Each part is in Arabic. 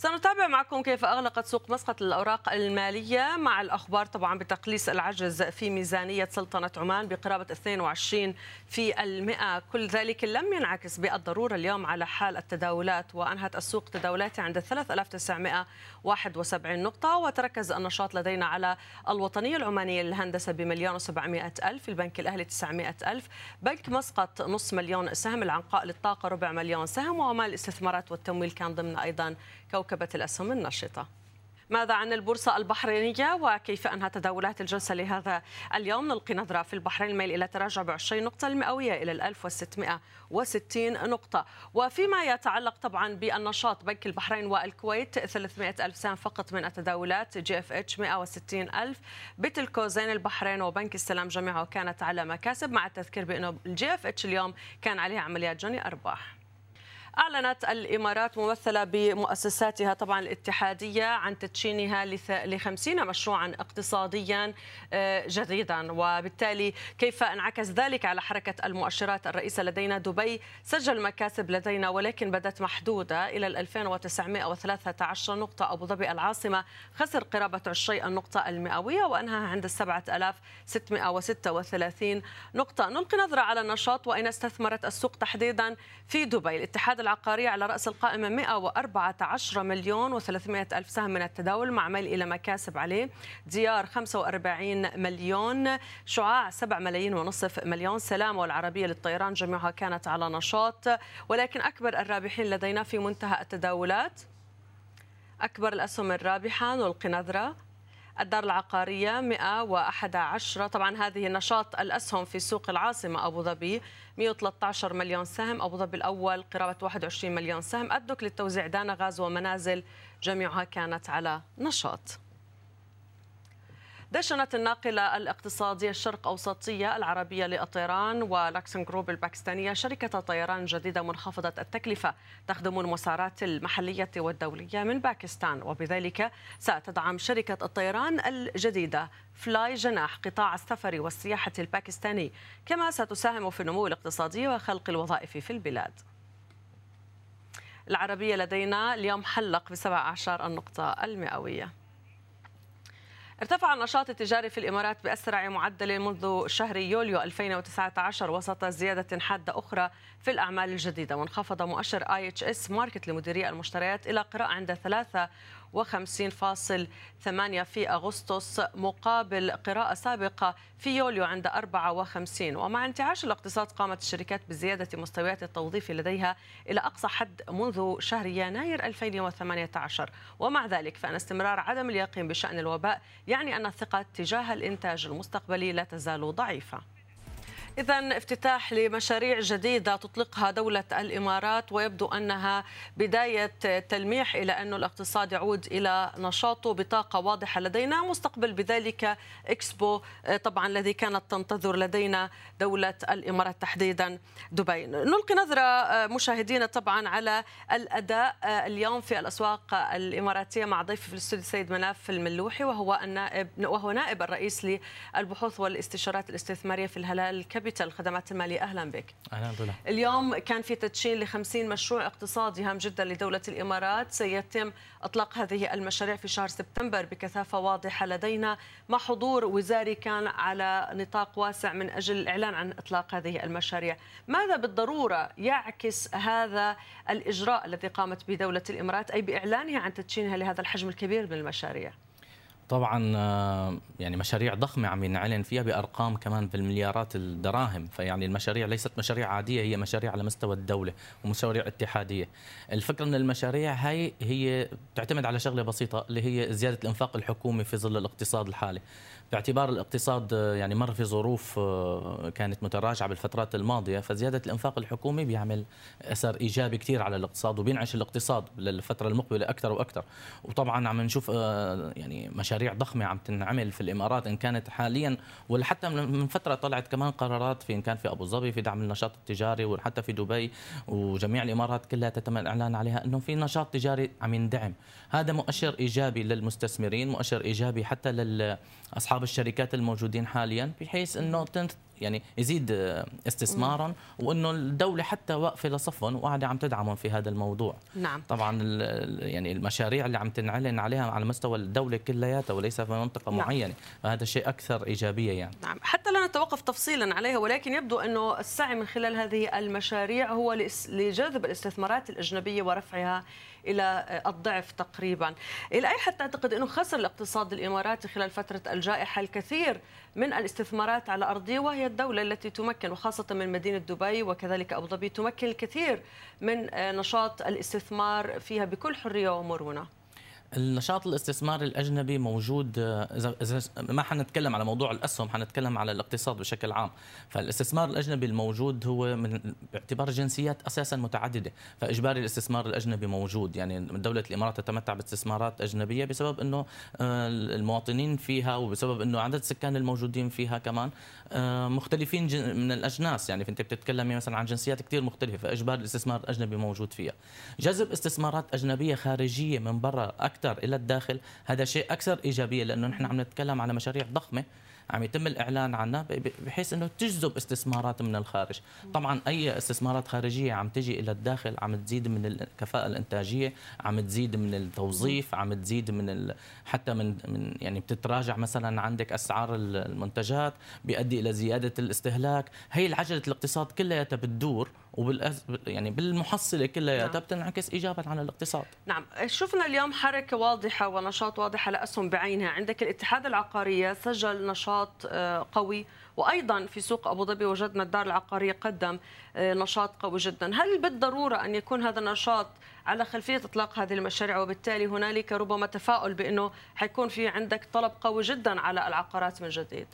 سنتابع معكم كيف أغلقت سوق مسقط الأوراق المالية مع الأخبار طبعا بتقليص العجز في ميزانية سلطنة عمان بقرابة 22 في المئة. كل ذلك لم ينعكس بالضرورة اليوم على حال التداولات وأنهت السوق تداولاتها عند 3971 نقطة وتركز النشاط لدينا على الوطنية العمانية للهندسة بمليون و700 ألف البنك الأهلي 900 ألف بنك مسقط نص مليون سهم العنقاء للطاقة ربع مليون سهم وعمان الاستثمارات والتمويل كان ضمن أيضا كوكبة الأسهم النشطة. ماذا عن البورصة البحرينية؟ وكيف أنهى تداولات الجلسة لهذا اليوم؟ نلقي نظرة في البحرين. الميل إلى تراجع ب 20 نقطة المئوية إلى 1660 نقطة. وفيما يتعلق طبعا بالنشاط بنك البحرين والكويت 300 ألف سهم فقط من التداولات. GFH 160 ألف. بتلكو البحرين وبنك السلام جميعه كانت على مكاسب مع التذكير بأنه ال GFH اليوم كان عليها عمليات جني أرباح. أعلنت الإمارات ممثلة بمؤسساتها طبعا الاتحادية عن تدشينها ل 50 مشروعا اقتصاديا آه، جديدا. وبالتالي كيف انعكس ذلك على حركة المؤشرات؟ الرئيسة لدينا دبي سجل مكاسب لدينا ولكن بدت محدودة إلى 2913 نقطة. أبو ظبي العاصمة خسر قرابة 20 النقطة المئوية وأنهى عند 7636 نقطة. نلقي نظرة على النشاط وأين استثمرت السوق تحديدا في دبي. الاتحاد العقارية على رأس القائمة 114 مليون و300 ألف سهم من التداول مع ميل إلى مكاسب عليه. ديار 45 مليون. شعاع 7 ملايين ونصف مليون. سلام والعربية للطيران جميعها كانت على نشاط. ولكن أكبر الرابحين لدينا في منتهى التداولات. أكبر الأسهم الرابحة نلقي نظرة الدار العقارية 111 طبعا هذه نشاط الأسهم في سوق العاصمة أبو ظبي. 113 مليون سهم. أبو ظبي الأول قرابة 21 مليون سهم. أدنوك للتوزيع دانا غاز ومنازل. جميعها كانت على نشاط. دشنت الناقلة الاقتصادية الشرق أوسطية العربية للطيران و Lakson Group الباكستانية شركة طيران جديدة منخفضة التكلفة. تخدم المسارات المحلية والدولية من باكستان وبذلك ستدعم شركة الطيران الجديدة Fly Jinnah قطاع السفر والسياحة الباكستاني. كما ستساهم في النمو الاقتصادي وخلق الوظائف في البلاد. العربية لدينا اليوم حلق بسبع أعشار النقطة المئوية. ارتفع النشاط التجاري في الإمارات بأسرع معدل منذ شهر يوليو 2019 وسط زيادة حادة أخرى في الأعمال الجديدة. وانخفض مؤشر IHS Markit لمديري المشتريات إلى قراءة عند 3 و50.8 في أغسطس مقابل قراءة سابقة في يوليو عند 54 ومع انتعاش الاقتصاد قامت الشركات بزيادة مستويات التوظيف لديها إلى أقصى حد منذ شهر يناير 2018 ومع ذلك فإن استمرار عدم اليقين بشأن الوباء يعني أن الثقة تجاه الإنتاج المستقبلي لا تزال ضعيفة. إذا افتتاح لمشاريع جديدة تطلقها دولة الإمارات ويبدو أنها بداية تلميح إلى أن الاقتصاد يعود إلى نشاطه بطاقة واضحة لدينا مستقبل بذلك إكسبو طبعا الذي كانت تنتظر لدينا دولة الإمارات تحديدا دبي. نلقي نظرة مشاهدينا طبعا على الأداء اليوم في الأسواق الإماراتية مع ضيفي في الاستوديو السيد مناف الملوحي وهو النائب وهو نائب الرئيس للبحوث والاستشارات الاستثمارية في الهلال الكبير كابيتال الخدمات المالية أهلا بك. أهلا بلا. اليوم كان في تدشين ل 50 مشروع اقتصادي هام جدا لدولة الإمارات. سيتم إطلاق هذه المشاريع في شهر سبتمبر بكثافة واضحة لدينا. مع حضور وزاري كان على نطاق واسع من أجل الإعلان عن إطلاق هذه المشاريع. ماذا بالضرورة يعكس هذا الإجراء الذي قامت به دولة الإمارات أي بإعلانها عن تدشينها لهذا الحجم الكبير من المشاريع؟ طبعا آه، يعني مشاريع ضخمة عم ينعلن فيها بأرقام كمان بالمليارات الدراهم. فيعني المشاريع ليست مشاريع عادية هي مشاريع على مستوى الدولة ومشاريع اتحادية. الفكرة إن المشاريع هاي هي تعتمد على شغلة بسيطة اللي هي زيادة الإنفاق الحكومي في ظل الاقتصاد الحالي. باعتبار الاقتصاد آه، يعني مر في ظروف آه، كانت متراجعة بالفترات الماضية فزيادة الإنفاق الحكومي بيعمل أثر إيجابي كثير على الاقتصاد وبينعش الاقتصاد للفترة المقبلة أكثر وأكثر. وطبعا عم نشوف يعني مشاريع ضخمة عم تنعمل في الإمارات إن كانت حاليا ولحتى من فترة طلعت كمان قرارات في إن كان في أبو ظبي في دعم النشاط التجاري وحتى في دبي وجميع الإمارات كلها تتم الإعلان عليها إنه في نشاط تجاري عم يندعم. هذا مؤشر إيجابي للمستثمرين مؤشر إيجابي حتى لاصحاب الشركات الموجودين حاليا بحيث إنه يعني يزيد استثمارا وإنه الدولة حتى واقفة لصفهم وقاعدة عم تدعمهم في هذا الموضوع. نعم. طبعا يعني المشاريع اللي عم تنعلن عليها على مستوى الدولة كلياتها وليس في منطقة نعم. معينة فهذا شيء أكثر إيجابية يعني. نعم. حتى لا نتوقف تفصيلا عليها ولكن يبدو إنه السعي من خلال هذه المشاريع هو لجذب الاستثمارات الأجنبية ورفعها إلى الضعف تقريبا. إلى أي حد تعتقد أنه خسر الاقتصاد الإماراتي خلال فترة الجائحة الكثير من الاستثمارات على أرضه وهي الدولة التي تمكن وخاصة من مدينة دبي وكذلك أبو ظبي تمكن الكثير من نشاط الاستثمار فيها بكل حرية ومرونة. النشاط الاستثماري الأجنبي موجود اذا إذا ما حنتكلم على موضوع الأسهم حنتكلم على الاقتصاد بشكل عام. فالاستثمار الأجنبي الموجود هو من باعتبار جنسيات أساسا متعددة فإجباري الاستثمار الأجنبي موجود. يعني دولة الإمارات تتمتع باستثمارات أجنبية بسبب إنه آه، المواطنين فيها وبسبب إنه عدد السكان الموجودين فيها كمان آه، مختلفين من الأجناس. يعني انت بتتكلمي مثلا عن جنسيات كثير مختلفة فإجباري الاستثمار الأجنبي موجود فيها. جذب استثمارات أجنبية خارجية من برا أكثر إلى الداخل. هذا شيء أكثر إيجابية لأنه نحن عم نتكلم على مشاريع ضخمة عم يتم الإعلان عنها بحيث إنه تجذب استثمارات من الخارج. طبعا أي استثمارات خارجية عم تجي إلى الداخل عم تزيد من الكفاءة الإنتاجية عم تزيد من التوظيف عم تزيد من حتى من من يعني بتتراجع مثلا عندك أسعار المنتجات بيؤدي إلى زيادة الاستهلاك. هي العجلة الاقتصاد كلها بتدور وبالأز... يعني بالمحصلة كلها نعم. بتنعكس ايجابا على الاقتصاد. نعم شفنا اليوم حركة واضحة ونشاط واضح لاسهم بعينها. عندك الاتحاد العقارية سجل نشاط آه، قوي وأيضا في سوق أبو ظبي وجدنا الدار العقارية قدم آه، نشاط قوي جدا. هل بالضرورة أن يكون هذا النشاط على خلفية إطلاق هذه المشاريع؟ وبالتالي هنالك ربما تفاؤل بأنه حيكون في عندك طلب قوي جدا على العقارات من جديد.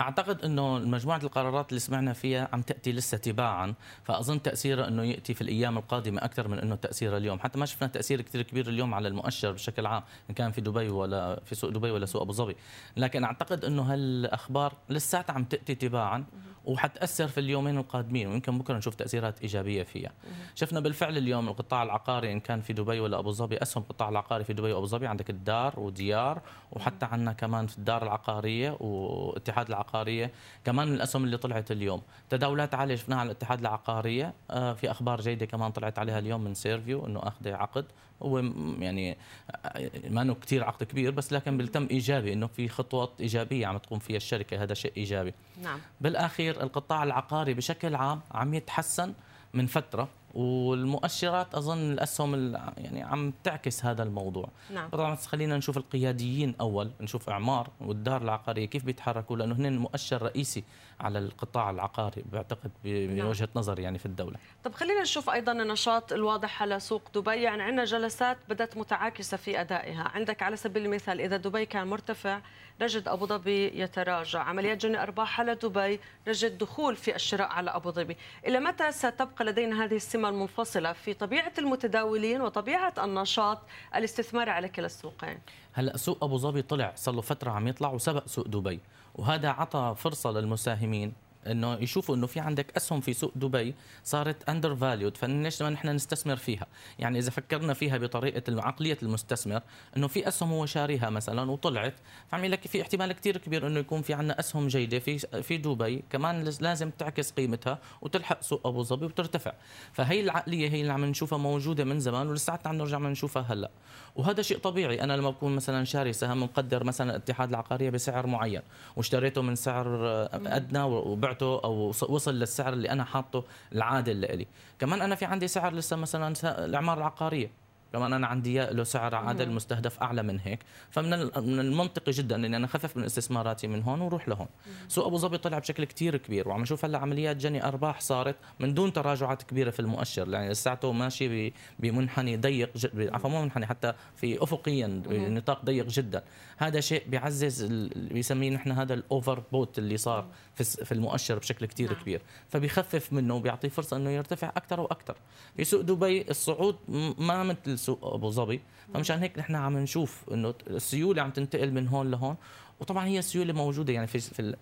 أعتقد إنه مجموعة القرارات اللي سمعنا فيها عم تأتي لسه تباعا فأظن تاثيرها إنه يأتي في الأيام القادمة أكثر من إنه تاثيرها اليوم. حتى ما شفنا تأثير كثير كبير اليوم على المؤشر بشكل عام إن كان في دبي ولا في سوق دبي ولا سوق أبو ظبي. لكن أعتقد إنه هالأخبار لساتها عم تأتي تباعا. وحتأثر في اليومين القادمين ويمكن بكرة نشوف تأثيرات إيجابية فيها. شفنا بالفعل اليوم القطاع العقاري إن كان في دبي ولا أبو ظبي أسهم القطاع العقاري في دبي وأبو ظبي عندك الدار وديار وحتى عندنا كمان في الدار العقارية واتحاد العقارية كمان من الأسهم اللي طلعت اليوم. تداولات عالية شفناها على الاتحاد العقارية آه، في أخبار جيدة كمان طلعت عليها اليوم من سيرفيو إنه أخذ عقد. هو يعني آه، ما إنه كثير عقد كبير بس لكن بالتم إيجابي إنه في خطوات إيجابية عم تقوم فيها الشركة هذا شيء إيجابي. نعم. بالأخير القطاع العقاري بشكل عام عم يتحسن من فترة والمؤشرات أظن الاسهم يعني عم تعكس هذا الموضوع. نعم. طبعا خلينا نشوف القياديين أول نشوف أعمار والدار العقارية كيف بيتحركوا لأنه هن مؤشر رئيسي على القطاع العقاري بعتقد بوجهه نعم. نظر يعني في الدولة. طب خلينا نشوف أيضا النشاط الواضح على سوق دبي. يعني عندنا جلسات بدأت متعاكسة في أدائها. عندك على سبيل المثال إذا دبي كان مرتفع نجد أبو ظبي يتراجع. عمليات جني أرباح على دبي نجد دخول في الشراء على أبو ظبي. إلى متى ستبقى لدينا هذه السمة المنفصلة في طبيعة المتداولين وطبيعة النشاط الاستثماري على كلا السوقين؟ هلأ سوق أبو ظبي طلع صار له فترة عم يطلع وسبق سوق دبي. وهذا عطى فرصة للمساهمين. إنه يشوفوا إنه في عندك أسهم في سوق دبي صارت undervalued فليش ما نحن نستثمر فيها. يعني إذا فكرنا فيها بطريقة عقلية المستثمر إنه في أسهم هو شاريها مثلا وطلعت فعم لك في احتمال كثير كبير إنه يكون في عندنا أسهم جيدة في في دبي كمان لازم تعكس قيمتها وتلحق سوق أبو ظبي وترتفع. فهي العقلية هي اللي عم نشوفها موجودة من زمان ولساتنا عم نرجع نشوفها هلأ. وهذا شيء طبيعي. أنا لما بكون مثلا شاري سهم مقدر مثلا الاتحاد العقارية بسعر معين واشتريته من سعر أدنى وبعته أو وصل للسعر اللي أنا حاطه العادل لإلي كمان أنا في عندي سعر لسه مثلا الأعمار العقارية. كمان أنا عندي له سعر عادل مستهدف أعلى من هيك. فمن من المنطقي جدا إني أنا أخفف من استثماراتي من هون وأروح لهون. سوق أبو ظبي طلع بشكل كثير كبير وعم نشوف هلأ عمليات جني أرباح صارت من دون تراجعات كبيرة في المؤشر. يعني لساته ماشي بمنحني ضيق عفوا مو منحني حتى في افقيا بنطاق ضيق جدا. هذا شيء بيعزز بيسميه نحن هذا الأوفر بوت اللي صار في المؤشر بشكل كثير نعم. كبير. فبيخفف منه وبيعطيه فرصة إنه يرتفع أكثر وأكثر. في سوق دبي الصعود ما مثل سوق أبو ظبي. فمشان هيك نحن عم نشوف إنه السيولة عم تنتقل من هون لهون. وطبعا هي السيولة موجودة يعني في في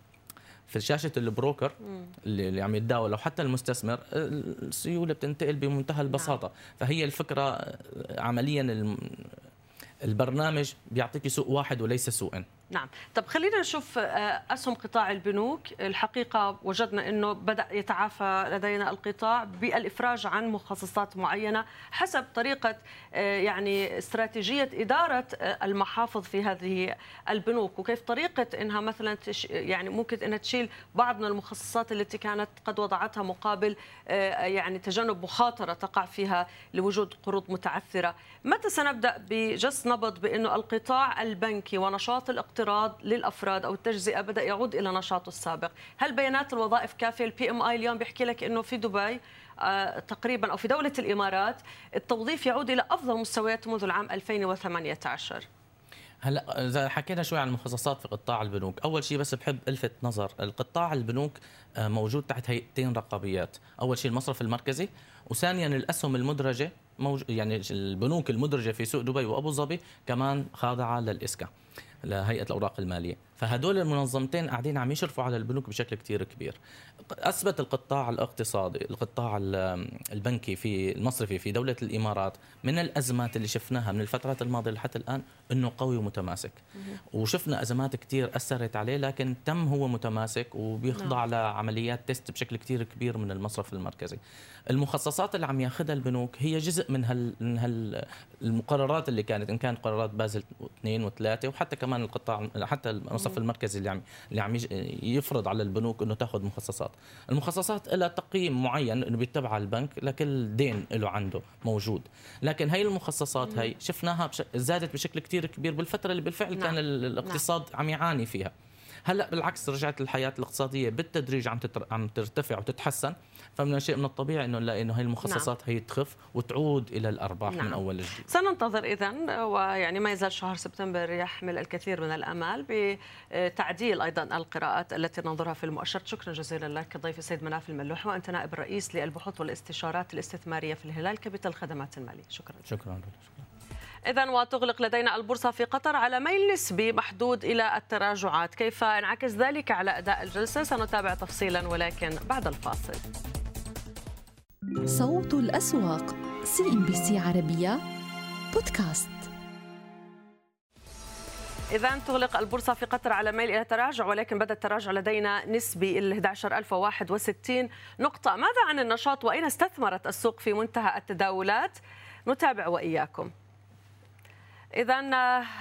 في شاشة البروكر اللي, اللي عم يتداول أو حتى المستثمر السيولة بتنتقل بمنتهى البساطة. فهي الفكرة عمليا البرنامج بيعطيك سوق واحد وليس سوقين نعم. طب خلينا نشوف آه، أسهم قطاع البنوك. الحقيقة وجدنا أنه بدأ يتعافى لدينا القطاع بالإفراج عن مخصصات معينة حسب طريقة آه، يعني استراتيجية إدارة آه، المحافظ في هذه البنوك. وكيف طريقة أنها مثلا يعني ممكن أنها تشيل بعض من المخصصات التي كانت قد وضعتها مقابل يعني تجنب مخاطرة تقع فيها لوجود قروض متعثرة. متى سنبدأ بجس نبض بأنه القطاع البنكي ونشاط الاقتصاد الاقتراض للأفراد أو التجزئة بدأ يعود إلى نشاطه السابق، هل بيانات الوظائف كافية؟ ال PMI اليوم بيحكي لك إنه في دبي آه تقريبا أو في دولة الإمارات التوظيف يعود إلى أفضل مستويات منذ العام 2018 هلا إذا حكينا شوي عن المخصصات في قطاع البنوك، أول شيء بس بحب ألفت نظر، القطاع البنوك آه، موجود تحت هيئتين رقابيات، أول شيء المصرف المركزي وثانيا الأسهم المدرجة موجود يعني البنوك المدرجة في سوق دبي وأبو ظبي كمان خاضعة للإسكا. لهيئة الأوراق المالية. فهدول المنظمتين قاعدين عم يشرفوا على البنوك بشكل كثير كبير. أثبت القطاع الاقتصادي القطاع البنكي في المصرفي في دولة الإمارات من الأزمات اللي شفناها من الفترات الماضية لحتى الآن إنه قوي ومتماسك. وشفنا أزمات كثير أثرت عليه لكن تم هو متماسك وبيخضع نعم. لعمليات تيست بشكل كثير كبير من المصرف المركزي. المخصصات اللي عم ياخذها البنوك هي جزء من هال من هال المقررات اللي كانت إن كان قرارات بازل اثنين وثلاثة وحتى كمان القطاع حتى المصرف المركزي اللي عم اللي عم يفرض على البنوك إنه تاخذ مخصصات. المخصصات لها تقييم معين إنه بيتبعها البنك لكل دين له عنده موجود لكن هي المخصصات هي شفناها بش... زادت بشكل كثير كبير بالفترة اللي بالفعل نعم. كان الاقتصاد نعم. عم يعاني فيها هلأ بالعكس رجعت الحياة الاقتصادية بالتدريج عم تتر... عم ترتفع وتتحسن فمن الشيء من الطبيعي إنه نلاقي إنه هي المخصصات نعم. هي تخف وتعود إلى الأرباح نعم. من أول جديد. سننتظر اذا ويعني ما يزال شهر سبتمبر يحمل الكثير من الأمال بتعديل أيضا القراءات التي ننظرها في المؤشر. شكرا جزيلا لك ضيف السيد مناف الملوح وأنت نائب الرئيس للبحوث والاستشارات الاستثمارية في الهلال كابيتال الخدمات المالية. شكرا. شكرا, شكرا. إذا وتغلق لدينا البورصة في قطر على ميل نسبي محدود إلى التراجعات. كيف انعكس ذلك على أداء الجلسة؟ سنتابع تفصيلا ولكن بعد الفاصل. صوت الأسواق CNBC عربية بودكاست. إذا تغلق البورصة في قطر على ميل إلى تراجع ولكن بدأ التراجع لدينا نسبي ال 11061 نقطة ماذا عن النشاط؟ وأين استثمرت السوق في منتهى التداولات؟ نتابع وإياكم. إذا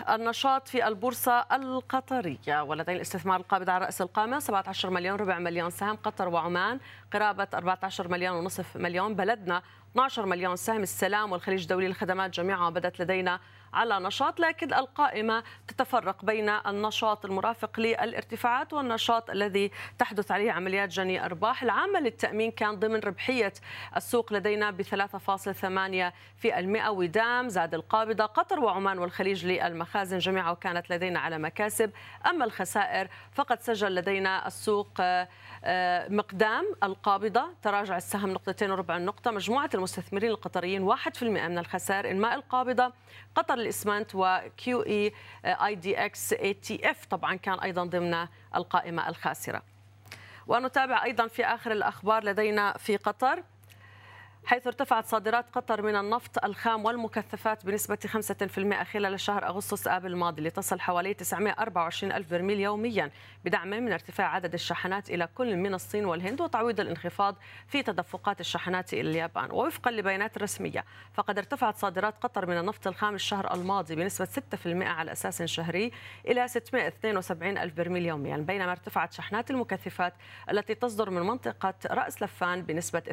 النشاط في البورصة القطرية. ولدينا الاستثمار القابض على رأس القامة 17 مليون ربع مليون سهم قطر وعمان. قرابة 14 مليون ونصف مليون. بلدنا 12 مليون سهم. السلام والخليج الدولي للخدمات جميعها بدت لدينا على نشاط لكن القائمة تتفرق بين النشاط المرافق للارتفاعات والنشاط الذي تحدث عليه عمليات جني أرباح. العامة للتأمين كان ضمن ربحية السوق لدينا ب 3.8 في المئة. ودام زاد القابضة قطر وعمان والخليج للمخازن جميعها وكانت لدينا على مكاسب. أما الخسائر فقد سجل لدينا السوق آه، مقدام القابضة. تراجع السهم نقطتين وربع النقطة. مجموعة المستثمرين القطريين 1% من الخسائر إنماء القابضة. قطر الإسمنت وكيو إي آي دي إكس إي تي إف طبعا كان أيضا ضمن القائمة الخاسرة. ونتابع أيضا في آخر الأخبار لدينا في قطر. حيث ارتفعت صادرات قطر من النفط الخام والمكثفات بنسبة 5% خلال شهر أغسطس آب الماضي لتصل حوالي 924 ألف برميل يوميا بدعم من ارتفاع عدد الشاحنات إلى كل من الصين والهند وتعويض الانخفاض في تدفقات الشاحنات إلى اليابان. ووفقا لبيانات رسمية فقد ارتفعت صادرات قطر من النفط الخام الشهر الماضي بنسبة 6% على أساس شهري إلى 672 ألف برميل يوميا بينما ارتفعت شحنات المكثفات التي تصدر من منطقة رأس لفان بنسبة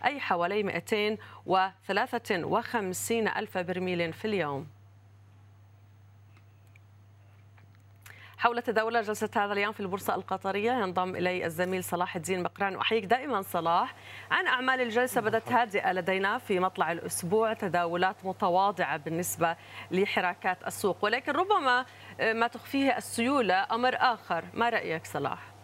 2% أي حوالي 253 ألف برميل في اليوم. حول تداول جلسة هذا اليوم في البورصة القطرية ينضم إلي الزميل صلاح الدين مقران وأحييك دائما صلاح. عن أعمال الجلسة بدت هادئة لدينا في مطلع الأسبوع تداولات متواضعة بالنسبة لحراكات السوق. ولكن ربما ما تخفيه السيولة أمر آخر. ما رأيك صلاح؟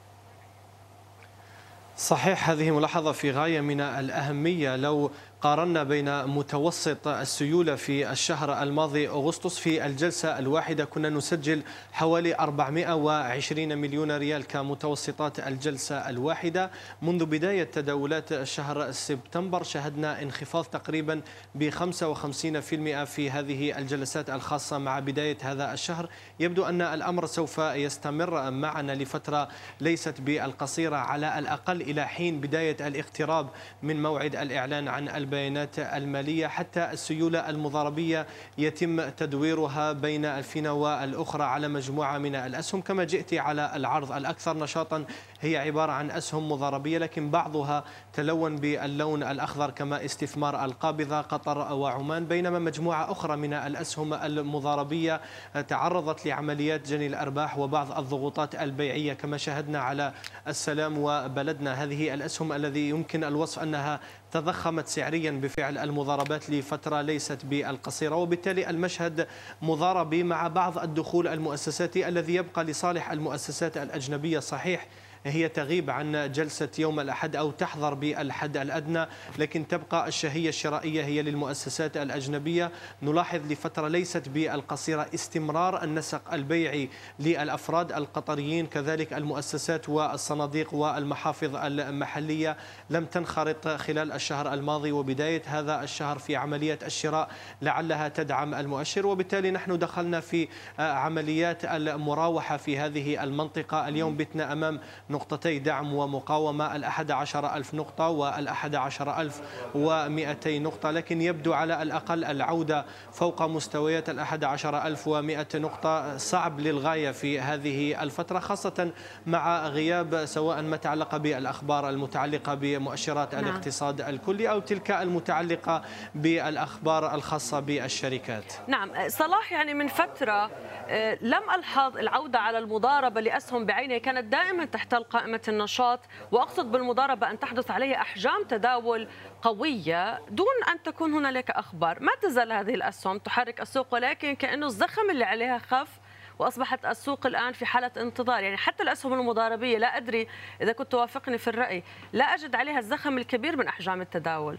صحيح هذه ملاحظة في غاية من الأهمية. لو قارنا بين متوسط السيولة في الشهر الماضي أغسطس في الجلسة الواحدة. كنا نسجل حوالي 420 مليون ريال كمتوسطات الجلسة الواحدة. منذ بداية تداولات شهر سبتمبر شهدنا انخفاض تقريبا ب 55% في هذه الجلسات الخاصة مع بداية هذا الشهر. يبدو أن الأمر سوف يستمر معنا لفترة ليست بالقصيرة على الأقل إلى حين بداية الاقتراب من موعد الإعلان عن البيانات المالية حتى السيولة المضاربية يتم تدويرها بين الفينة والأخرى على مجموعة من الأسهم. كما جئت على العرض الأكثر نشاطا هي عبارة عن أسهم مضاربية لكن بعضها تلون باللون الأخضر كما استثمار القابضة قطر وعمان. بينما مجموعة أخرى من الأسهم المضاربية تعرضت لعمليات جني الأرباح وبعض الضغوطات البيعية. كما شاهدنا على السلام وبلدنا هذه الأسهم الذي يمكن الوصف أنها تضخمت سعريا بفعل المضاربات لفترة ليست بالقصيرة وبالتالي المشهد مضاربي مع بعض الدخول المؤسساتي الذي يبقى لصالح المؤسسات الأجنبية. صحيح هي تغيب عن جلسة يوم الأحد أو تحضر بالحد الأدنى لكن تبقى الشهية الشرائية هي للمؤسسات الأجنبية. نلاحظ لفترة ليست بالقصيرة استمرار النسق البيعي للأفراد القطريين كذلك المؤسسات والصناديق والمحافظ المحلية. لم تنخرط خلال الشهر الماضي وبداية هذا الشهر في عملية الشراء لعلها تدعم المؤشر. وبالتالي نحن دخلنا في عمليات المراوحة في هذه المنطقة. اليوم بتنا أمام نقطتي دعم ومقاومة الأحد عشر ألف نقطة والأحد عشر ألف ومئتي نقطة لكن يبدو على الأقل العودة فوق مستويات الأحد عشر ألف ومئة نقطة صعب للغاية في هذه الفترة خاصة مع غياب سواء ما تعلق بالأخبار المتعلقة بمؤشرات نعم. الاقتصاد الكلي أو تلك المتعلقة بالأخبار الخاصة بالشركات نعم صلاح يعني من فترة آه، لم ألحظ العودة على المضاربة لأسهم بعينه كانت دائما تحت قائمة النشاط وأقصد بالمضاربة أن تحدث عليها أحجام تداول قوية دون أن تكون هنالك أخبار. ما تزال هذه الأسهم تحرك السوق ولكن كأنه الزخم اللي عليها خف وأصبحت السوق الآن في حالة انتظار. يعني حتى الأسهم المضاربية لا أدري إذا كنت توافقني في الرأي لا أجد عليها الزخم الكبير من أحجام التداول.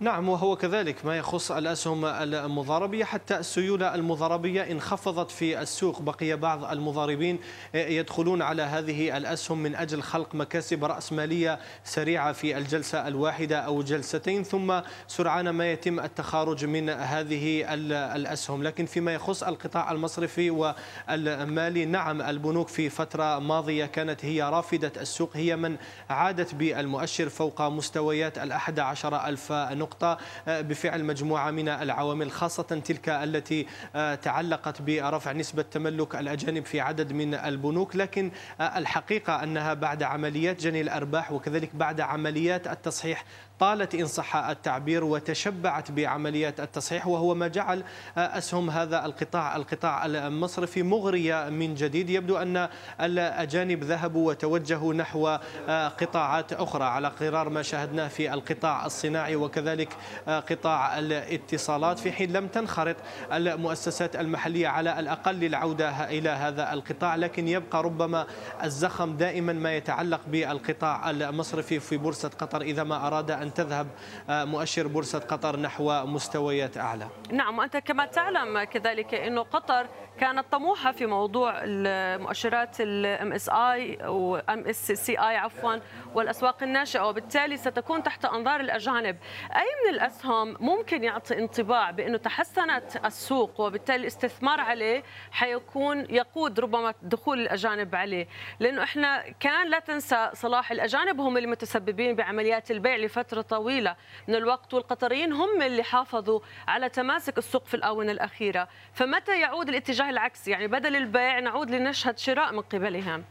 نعم وهو كذلك ما يخص الأسهم المضاربية حتى السيولة المضاربية. انخفضت في السوق بقي بعض المضاربين يدخلون على هذه الأسهم من أجل خلق مكاسب رأسمالية سريعة في الجلسة الواحدة أو جلستين ثم سرعان ما يتم التخارج من هذه الأسهم. لكن فيما يخص القطاع المصرفي والمالي نعم البنوك في فترة ماضية كانت هي رافدة السوق هي من عادت بالمؤشر فوق مستويات الأحد عشر ألف نقطة. نقطة آه، بفعل مجموعة من العوامل خاصة تلك التي آه، تعلقت برفع نسبة تملك الأجانب في عدد من البنوك. لكن آه، الحقيقة أنها بعد عمليات جني الأرباح وكذلك بعد عمليات التصحيح طالت إن صح التعبير وتشبعت بعمليات التصحيح وهو ما جعل أسهم هذا القطاع القطاع المصرفي مغرية من جديد. يبدو أن الأجانب ذهبوا وتوجهوا نحو قطاعات أخرى على قرار ما شاهدناه في القطاع الصناعي وكذلك قطاع الاتصالات. في حين لم تنخرط المؤسسات المحلية على الأقل للعودة إلى هذا القطاع لكن يبقى ربما الزخم دائما ما يتعلق بالقطاع المصرفي في بورصة قطر إذا ما أراد أن أن تذهب آه، مؤشر بورصة قطر نحو مستويات أعلى. نعم وأنت كما تعلم كذلك أنه قطر كانت طموحة في موضوع المؤشرات ال MSI و MSCI عفوا والأسواق الناشئة وبالتالي ستكون تحت أنظار الأجانب، أي من الأسهم ممكن يعطي انطباع بأنه تحسنت السوق وبالتالي الاستثمار عليه حيكون يقود ربما دخول الأجانب عليه، لأنه إحنا كان لا تنسى صلاح الأجانب هم المتسببين بعمليات البيع لفترة طويلة من الوقت والقطريين هم اللي حافظوا على تماسك السوق في الآونة الأخيرة، فمتى يعود الاتجاه العكسي؟ يعني بدل البيع نعود لنشهد شراء من قبلهم.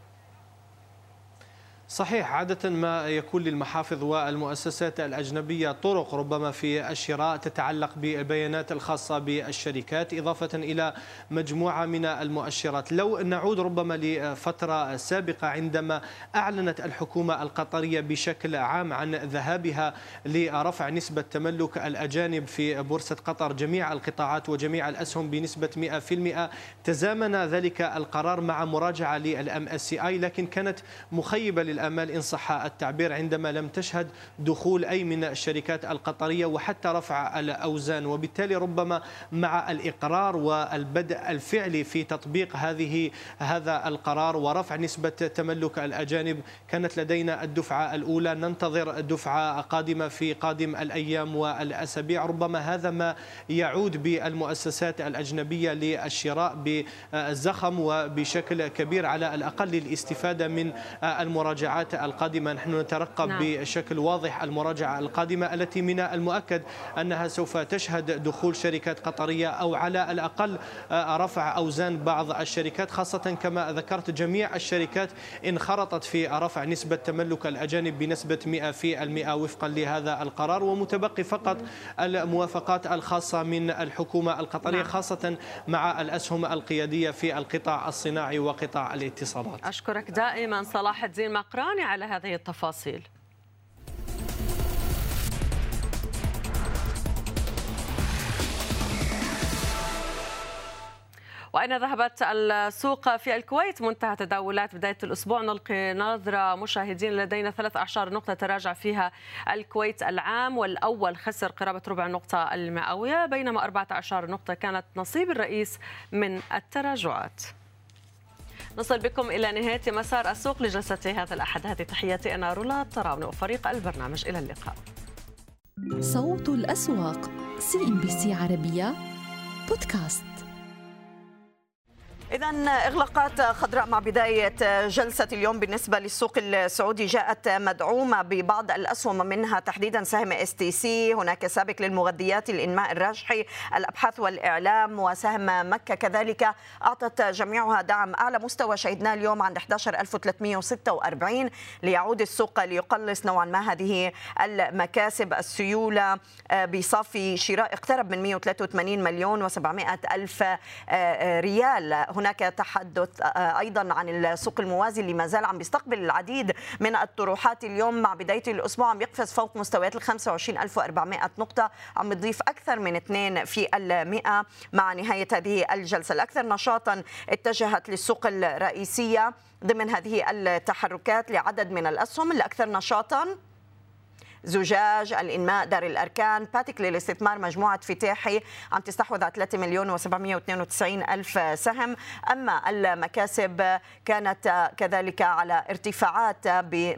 صحيح عادة ما يكون للمحافظ والمؤسسات الأجنبية طرق ربما في الشراء تتعلق بالبيانات الخاصة بالشركات إضافة إلى مجموعة من المؤشرات. لو نعود ربما لفترة سابقة عندما أعلنت الحكومة القطرية بشكل عام عن ذهابها لرفع نسبة تملك الأجانب في بورصة قطر جميع القطاعات وجميع الأسهم بنسبة 100% تزامن ذلك القرار مع مراجعة للأم اس آي لكن كانت مخيبة الآمال إن صح التعبير عندما لم تشهد دخول أي من الشركات القطرية وحتى رفع الأوزان. وبالتالي ربما مع الإقرار والبدء الفعلي في تطبيق هذه هذا القرار ورفع نسبة تملك الأجانب كانت لدينا الدفعة الأولى. ننتظر دفعة قادمة في قادم الأيام والأسابيع. ربما هذا ما يعود بالمؤسسات الأجنبية للشراء بالزخم وبشكل كبير على الأقل للاستفادة من المراجعات القادمة نحن نترقب نعم. بشكل واضح المراجعة القادمة التي من المؤكد أنها سوف تشهد دخول شركات قطرية أو على الأقل رفع أوزان بعض الشركات خاصة كما ذكرت جميع الشركات انخرطت في رفع نسبة تملك الأجانب بنسبة 100% وفقا لهذا القرار ومتبقي فقط الموافقات الخاصة من الحكومة القطرية نعم. خاصة مع الأسهم القيادية في القطاع الصناعي وقطاع الاتصالات أشكرك دائما صلاح الدين مقراني على هذه التفاصيل. وأين ذهبت السوق في الكويت؟ منتهى تداولات بداية الأسبوع. نلقي نظرة مشاهدين لدينا ثلاث أعشار نقطة تراجع فيها الكويت العام والأول خسر قرابة ربع نقطة المئوية بينما أربعة أعشار نقطة كانت نصيب الرئيس من التراجعات. نصل بكم إلى نهاية مسار السوق لجلسة هذا الأحد. هذه تحياتي أنا رولا الطراون وفريق البرنامج إلى اللقاء. صوت الأسواق CNBC عربية بودكاست. إذا إغلاقات خضراء مع بداية جلسة اليوم بالنسبة للسوق السعودي جاءت مدعومة ببعض الأسهم منها تحديدا سهم STC هناك سابك للمغذيات الإنماء الراجحي الأبحاث والإعلام وسهم مكة كذلك أعطت جميعها دعم أعلى مستوى شهدناه اليوم عند 11346 ليعود السوق ليقلص نوعا ما هذه المكاسب السيولة بصافي شراء اقترب من 183 مليون و700 ألف ريال. هناك تحدث آه، أيضا عن السوق الموازي اللي ما زال عم بيستقبل العديد من الطروحات اليوم. مع بداية الأسبوع عم يقفز فوق مستويات ال 25400 نقطة عم بيضيف أكثر من 2 في المئة مع نهاية هذه الجلسة. الأكثر نشاطا اتجهت للسوق الرئيسية ضمن هذه التحركات لعدد من الأسهم. الأكثر نشاطا زجاج الإنماء دار الأركان. باتيك للاستثمار مجموعة فتاحي عم تستحوذ على 3 مليون و792 ألف سهم. أما المكاسب كانت كذلك على ارتفاعات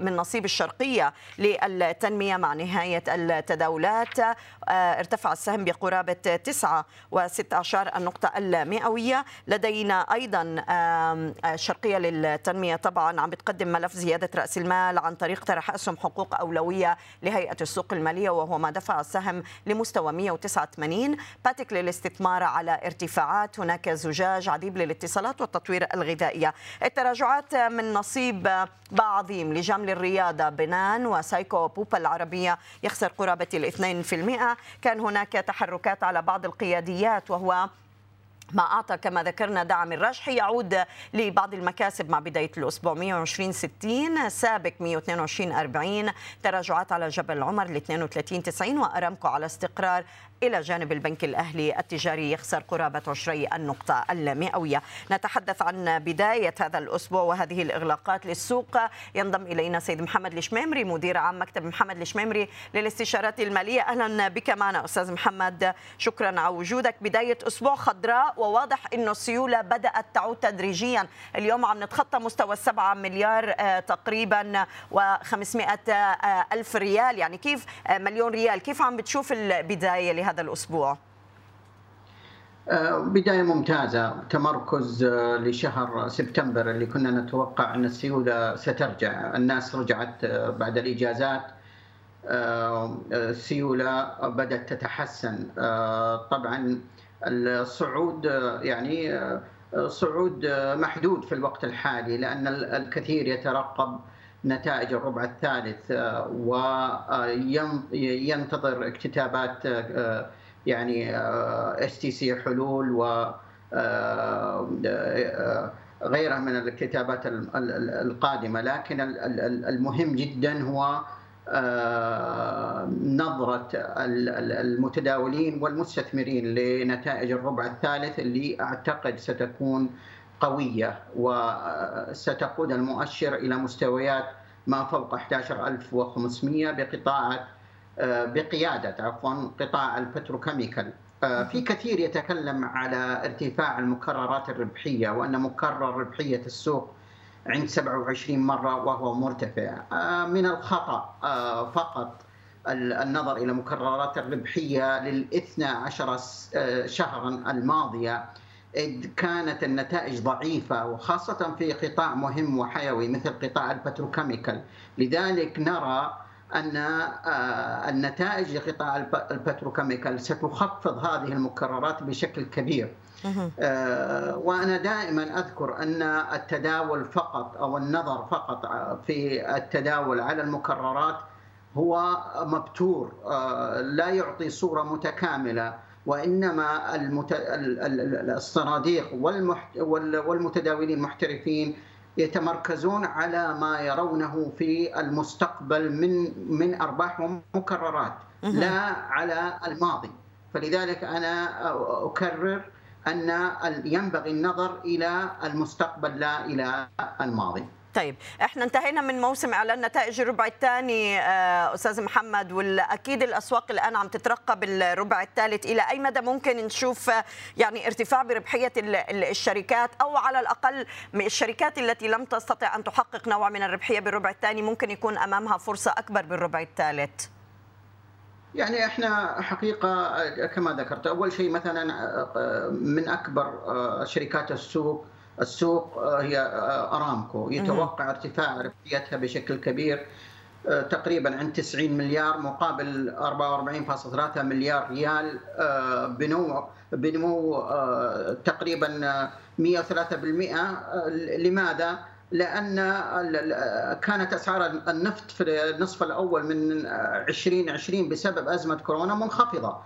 من نصيب الشرقية للتنمية مع نهاية التداولات. ارتفع السهم بقرابة 9 و16 النقطة المئوية. لدينا أيضا الشرقية للتنمية طبعا عم بتقدم ملف زيادة رأس المال عن طريق طرح أسهم حقوق أولوية لهي هيئة السوق المالية وهو ما دفع السهم لمستوى 189 باتك للاستثمار على ارتفاعات. هناك زجاج عديد للاتصالات والتطوير الغذائية. التراجعات من نصيب بعظيم لجمل الرياضة بنان وسايكو بوبا العربية يخسر قرابة الاثنين في المئة. كان هناك تحركات على بعض القياديات وهو ما أعطى كما ذكرنا دعم الرجحي يعود لبعض المكاسب مع بداية الأسبوع. 120 60 سابق 122 40 تراجعات على جبل عمر ل 32 90 وأرامكو على استقرار إلى جانب البنك الأهلي التجاري يخسر قرابة 20 النقطة المئوية. نتحدث عن بداية هذا الأسبوع وهذه الإغلاقات للسوق. ينضم إلينا سيد محمد الشميمري مدير عام مكتب محمد الشميمري للاستشارات المالية. أهلا بك معنا أستاذ محمد. شكرا على وجودك. بداية أسبوع خضراء وواضح أنه السيولة بدأت تعود تدريجيا. اليوم عم نتخطى مستوى السبعة مليار آه، تقريبا و500 آه، ألف ريال. يعني كيف آه، مليون ريال؟ كيف عم بتشوف البداية هذا الأسبوع؟ آه، بداية ممتازة. تمركز آه، لشهر سبتمبر اللي كنا نتوقع أن السيولة سترجع. الناس رجعت آه، بعد الإجازات. السيولة بدأت تتحسن. طبعا الصعود يعني صعود محدود في الوقت الحالي لأن الكثير يترقب نتائج الربع الثالث وينتظر اكتتابات يعني STC حلول و غيرها من الاكتتابات القادمة. لكن المهم جدا هو نظرة المتداولين والمستثمرين لنتائج الربع الثالث اللي أعتقد ستكون قوية وستقود المؤشر إلى مستويات ما فوق 11500 بقطاع بقيادة عفوا قطاع البتروكيميكال. في كثير يتكلم على ارتفاع المكررات الربحية وأن مكرر ربحية السوق عند 27 مرة وهو مرتفع. من الخطأ فقط النظر إلى مكررات الربحية للاثنى عشر شهرا الماضية. إذ كانت النتائج ضعيفة وخاصة في قطاع مهم وحيوي مثل قطاع ال petrochemical. لذلك نرى أن النتائج لقطاع ال petrochemical ستخفض هذه المكررات بشكل كبير. وأنا دائما أذكر أن التداول فقط أو النظر فقط في التداول على المكررات هو مبتور لا يعطي صورة متكاملة. وإنما المت... الصناديق والمحت... والمتداولين المحترفين يتمركزون على ما يرونه في المستقبل من من أرباح ومكررات لا على الماضي. فلذلك أنا أكرر أن ينبغي النظر إلى المستقبل لا إلى الماضي. طيب إحنا انتهينا من موسم إعلان نتائج الربع الثاني أستاذ محمد والأكيد الأسواق الآن عم تترقب الربع الثالث. إلى أي مدى ممكن نشوف يعني ارتفاع بربحية الشركات؟ أو على الأقل الشركات التي لم تستطع أن تحقق نوع من الربحية بالربع الثاني ممكن يكون أمامها فرصة أكبر بالربع الثالث؟ يعني إحنا حقيقة كما ذكرت أول شيء مثلا من أكبر شركات السوق السوق هي أرامكو يتوقع ارتفاع ربحيتها بشكل كبير تقريبا عند 90 مليار مقابل 44.3 مليار ريال بنمو بنمو تقريبا 103% لماذا؟ لأن كانت أسعار النفط في النصف الأول من 2020 بسبب أزمة كورونا منخفضة.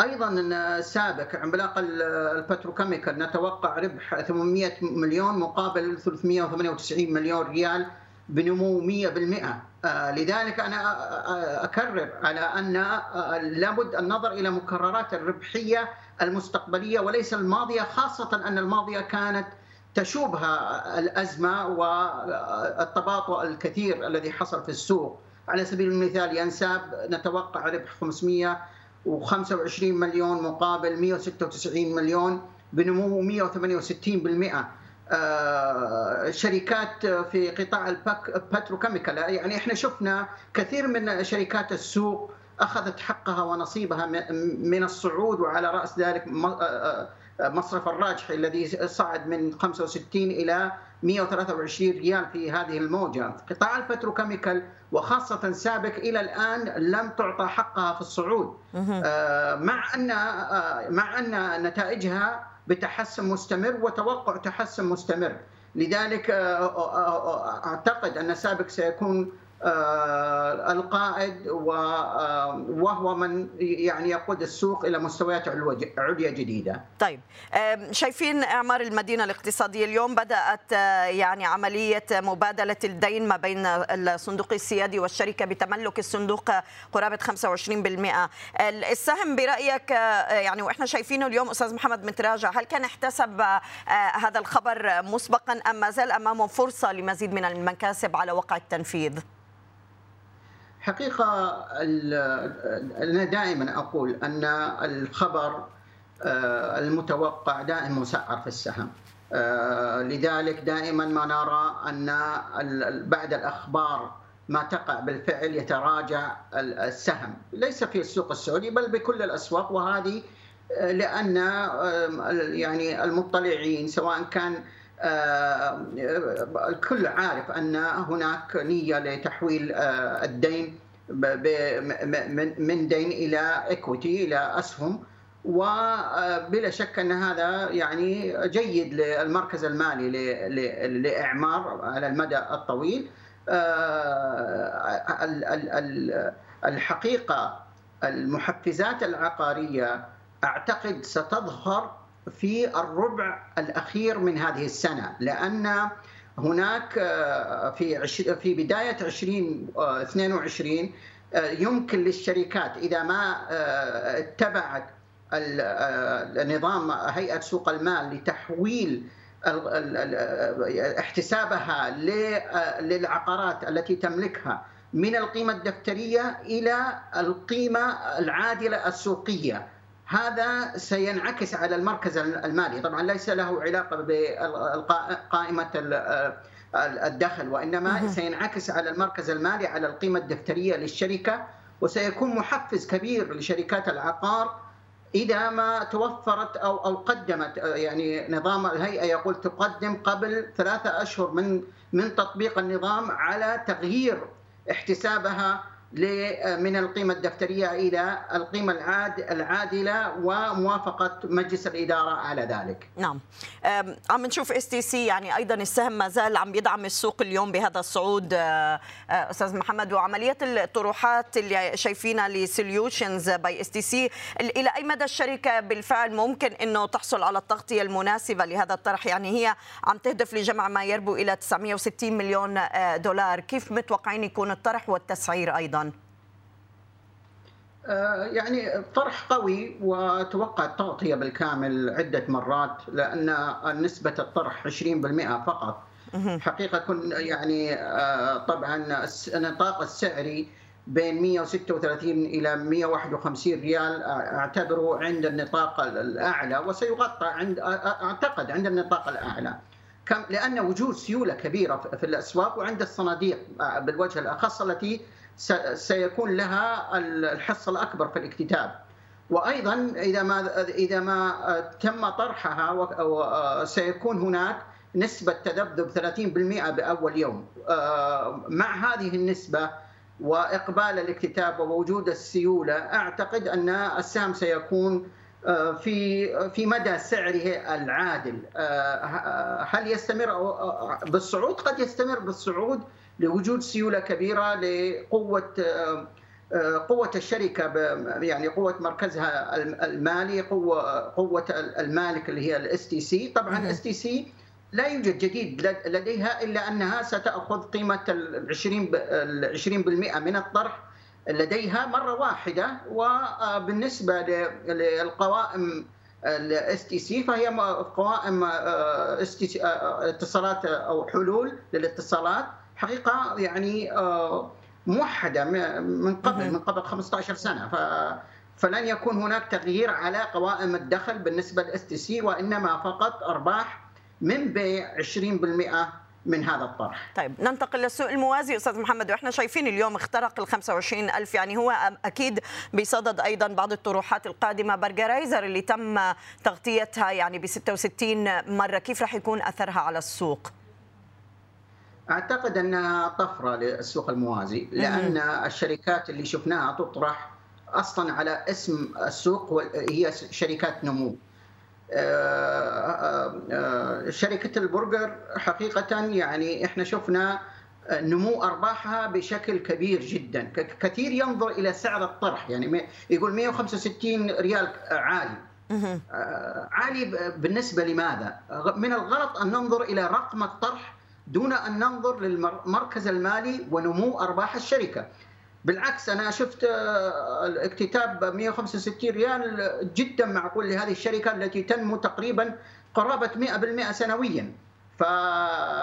أيضا سابق عملاق البتروكيميكال نتوقع ربح 800 مليون مقابل 398 مليون ريال بنمو 100% لذلك أنا أكرر على أن لابد النظر إلى مكررات الربحية المستقبلية وليس الماضية خاصة أن الماضية كانت تشوبها الأزمة والتباطؤ الكثير الذي حصل في السوق. على سبيل المثال ينساب نتوقع ربح 500 و25 مليون مقابل 196 مليون بنمو 168% آه شركات في قطاع البتروكيميكال. يعني إحنا شفنا كثير من شركات السوق أخذت حقها ونصيبها من الصعود وعلى رأس ذلك مصرف الراجحي الذي صعد من 65 إلى 123 ريال في هذه الموجة. قطاع البتروكيميكال وخاصة سابق إلى الآن لم تعطى حقها في الصعود. مع أن مع أن نتائجها بتحسن مستمر وتوقع تحسن مستمر. لذلك أعتقد أن سابق سيكون القائد وهو من يعني يقود السوق إلى مستويات عليا جديدة. طيب شايفين إعمار المدينة الاقتصادية اليوم بدأت يعني عملية مبادلة الدين ما بين الصندوق السيادي والشركة بتملك الصندوق قرابة 25%. السهم برأيك يعني وإحنا شايفينه اليوم أستاذ محمد متراجع هل كان احتسب هذا الخبر مسبقا أم ما زال أمامه فرصة لمزيد من المكاسب على وقع التنفيذ؟ حقيقة أنا دائما أقول أن الخبر المتوقع دائما مسعر في السهم. لذلك دائما ما نرى أن بعد الأخبار ما تقع بالفعل يتراجع السهم. ليس في السوق السعودي بل بكل الأسواق. وهذه لأن يعني المطلعين سواء كان الكل عارف أن هناك نية لتحويل الدين من دين إلى ايكويتي إلى أسهم. وبلا شك أن هذا يعني جيد للمركز المالي لإعمار على المدى الطويل. الحقيقة المحفزات العقارية أعتقد ستظهر في الربع الأخير من هذه السنة لأن هناك في في بداية 2022 يمكن للشركات إذا ما اتبعت نظام هيئة سوق المال لتحويل احتسابها للعقارات التي تملكها من القيمة الدفترية إلى القيمة العادلة السوقية. هذا سينعكس على المركز المالي. طبعا ليس له علاقة بقائمة الدخل وإنما سينعكس على المركز المالي على القيمة الدفترية للشركة وسيكون محفز كبير لشركات العقار إذا ما توفرت أو أو قدمت. يعني نظام الهيئة يقول تقدم قبل ثلاثة أشهر من من تطبيق النظام على تغيير احتسابها من القيمة الدفترية إلى القيمة العادلة وموافقة مجلس الإدارة على ذلك. نعم. عم نشوف STC يعني أيضا السهم ما زال عم يدعم السوق اليوم بهذا الصعود. أستاذ محمد وعمليات الطروحات اللي شايفينها ل solutions by STC إلى أي مدى الشركة بالفعل ممكن أنه تحصل على التغطية المناسبة لهذا الطرح؟ يعني هي عم تهدف لجمع ما يربو إلى 960 مليون دولار. كيف متوقعين يكون الطرح والتسعير أيضا؟ يعني طرح قوي وتوقع التغطية بالكامل عدة مرات لأن نسبة الطرح 20% فقط. حقيقة كن يعني آه، طبعا النطاق السعري بين 136 إلى 151 ريال أعتبره عند النطاق الأعلى وسيغطى عند أعتقد عند النطاق الأعلى. لأن وجود سيولة كبيرة في الأسواق وعند الصناديق آه، بالوجه الأخص التي سيكون لها الحصه الأكبر في الاكتتاب. وأيضا إذا ما إذا ما تم طرحها سيكون هناك نسبة تذبذب 30% بأول يوم. مع هذه النسبة وإقبال الاكتتاب ووجود السيولة أعتقد أن السهم سيكون في في مدى سعره العادل. هل يستمر؟ بالصعود؟ قد يستمر بالصعود لوجود سيولة كبيرة لقوة آه، آه، قوة الشركة يعني قوة مركزها المالي قوة قوة المالك اللي هي ال STC طبعا ال STC لا يوجد جديد. لديها إلا أنها ستأخذ قيمة ال 20 ال 20% من الطرح لديها مرة واحدة. وبالنسبه للقوائم ال STC فهي قوائم آه، اتصالات أو حلول للاتصالات. حقيقة يعني آه، موحدة من قبل من قبل 15 سنة. ف فلن يكون هناك تغيير على قوائم الدخل بالنسبة لل STC وإنما فقط أرباح من بيع 20% من هذا الطرح. طيب ننتقل للسوق الموازي. أستاذ محمد وإحنا شايفين اليوم اخترق ال 25 ألف يعني هو أكيد بصدد أيضا بعض الطروحات القادمة. برجرايزر اللي تم تغطيتها يعني ب 66 مرة كيف راح يكون أثرها على السوق؟ أعتقد انها طفرة للسوق الموازي لأن الشركات اللي شفناها تطرح أصلا على اسم السوق هي شركات نمو. آه، آه، آه، شركة البرجر حقيقه يعني إحنا شفنا نمو أرباحها بشكل كبير جدا، كثير ينظر إلى سعر الطرح يعني يقول 165 ريال عالي. عالي بالنسبة لماذا؟ من الغلط أن ننظر إلى رقم الطرح دون أن ننظر للمركز المالي ونمو أرباح الشركة. بالعكس أنا شفت آه، الاكتتاب 165 ريال جدا معقول لهذه الشركة التي تنمو تقريبا قرابة 100% سنويا.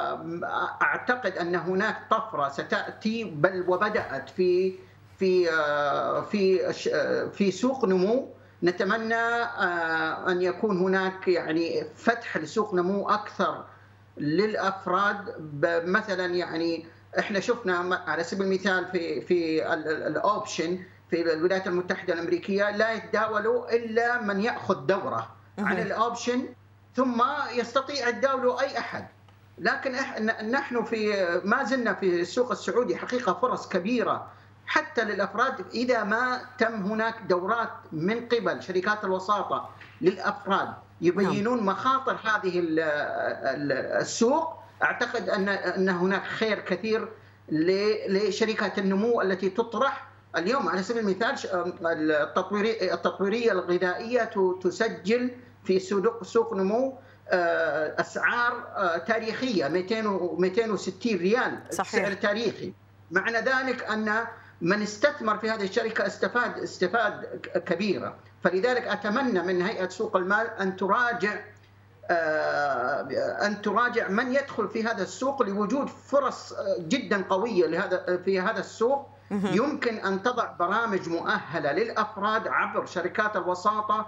فأعتقد أن هناك طفرة ستأتي بل وبدأت في في آه، في آه، في سوق نمو نتمنى أن يكون هناك يعني فتح لسوق نمو أكثر للأفراد مثلا يعني إحنا شفنا على سبيل المثال في في الاوبشن في الولايات المتحدة الأمريكية لا يتداولوا إلا من يأخذ دورة عن الاوبشن ثم يستطيع يتداوله اي أحد. لكن نحن في ما زلنا في السوق السعودي حقيقة فرص كبيرة حتى للأفراد إذا ما تم هناك دورات من قبل شركات الوساطة للأفراد. يبينون نعم. مخاطر هذه السوق أعتقد ان أن هناك خير كثير لشركات النمو التي تطرح اليوم على سبيل المثال التطويريه التطويرية الغذائية تسجل في سوق سوق نمو آه، أسعار آه، تاريخية 200 260 ريال صحيح. سعر تاريخي معنى ذلك أن من استثمر في هذه الشركة استفاد استفاد كبيرة فلذلك أتمنى من هيئة سوق المال أن تراجع أن تراجع من يدخل في هذا السوق لوجود فرص جدا قوية لهذا في هذا السوق يمكن أن تضع برامج مؤهلة للأفراد عبر شركات الوساطة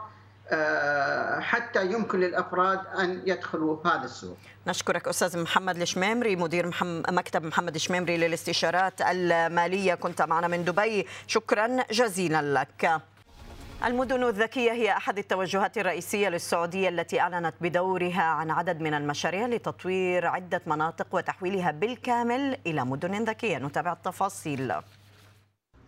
آه، حتى يمكن للأفراد أن يدخلوا هذا السوق. نشكرك أستاذ محمد الشميمري مدير مكتب محمد الشميمري للاستشارات المالية كنت معنا من دبي شكرا جزيلا لك. المدن الذكية هي أحد التوجهات الرئيسية للسعودية التي أعلنت بدورها عن عدد من المشاريع لتطوير عدة مناطق وتحويلها بالكامل إلى مدن ذكية. نتابع التفاصيل.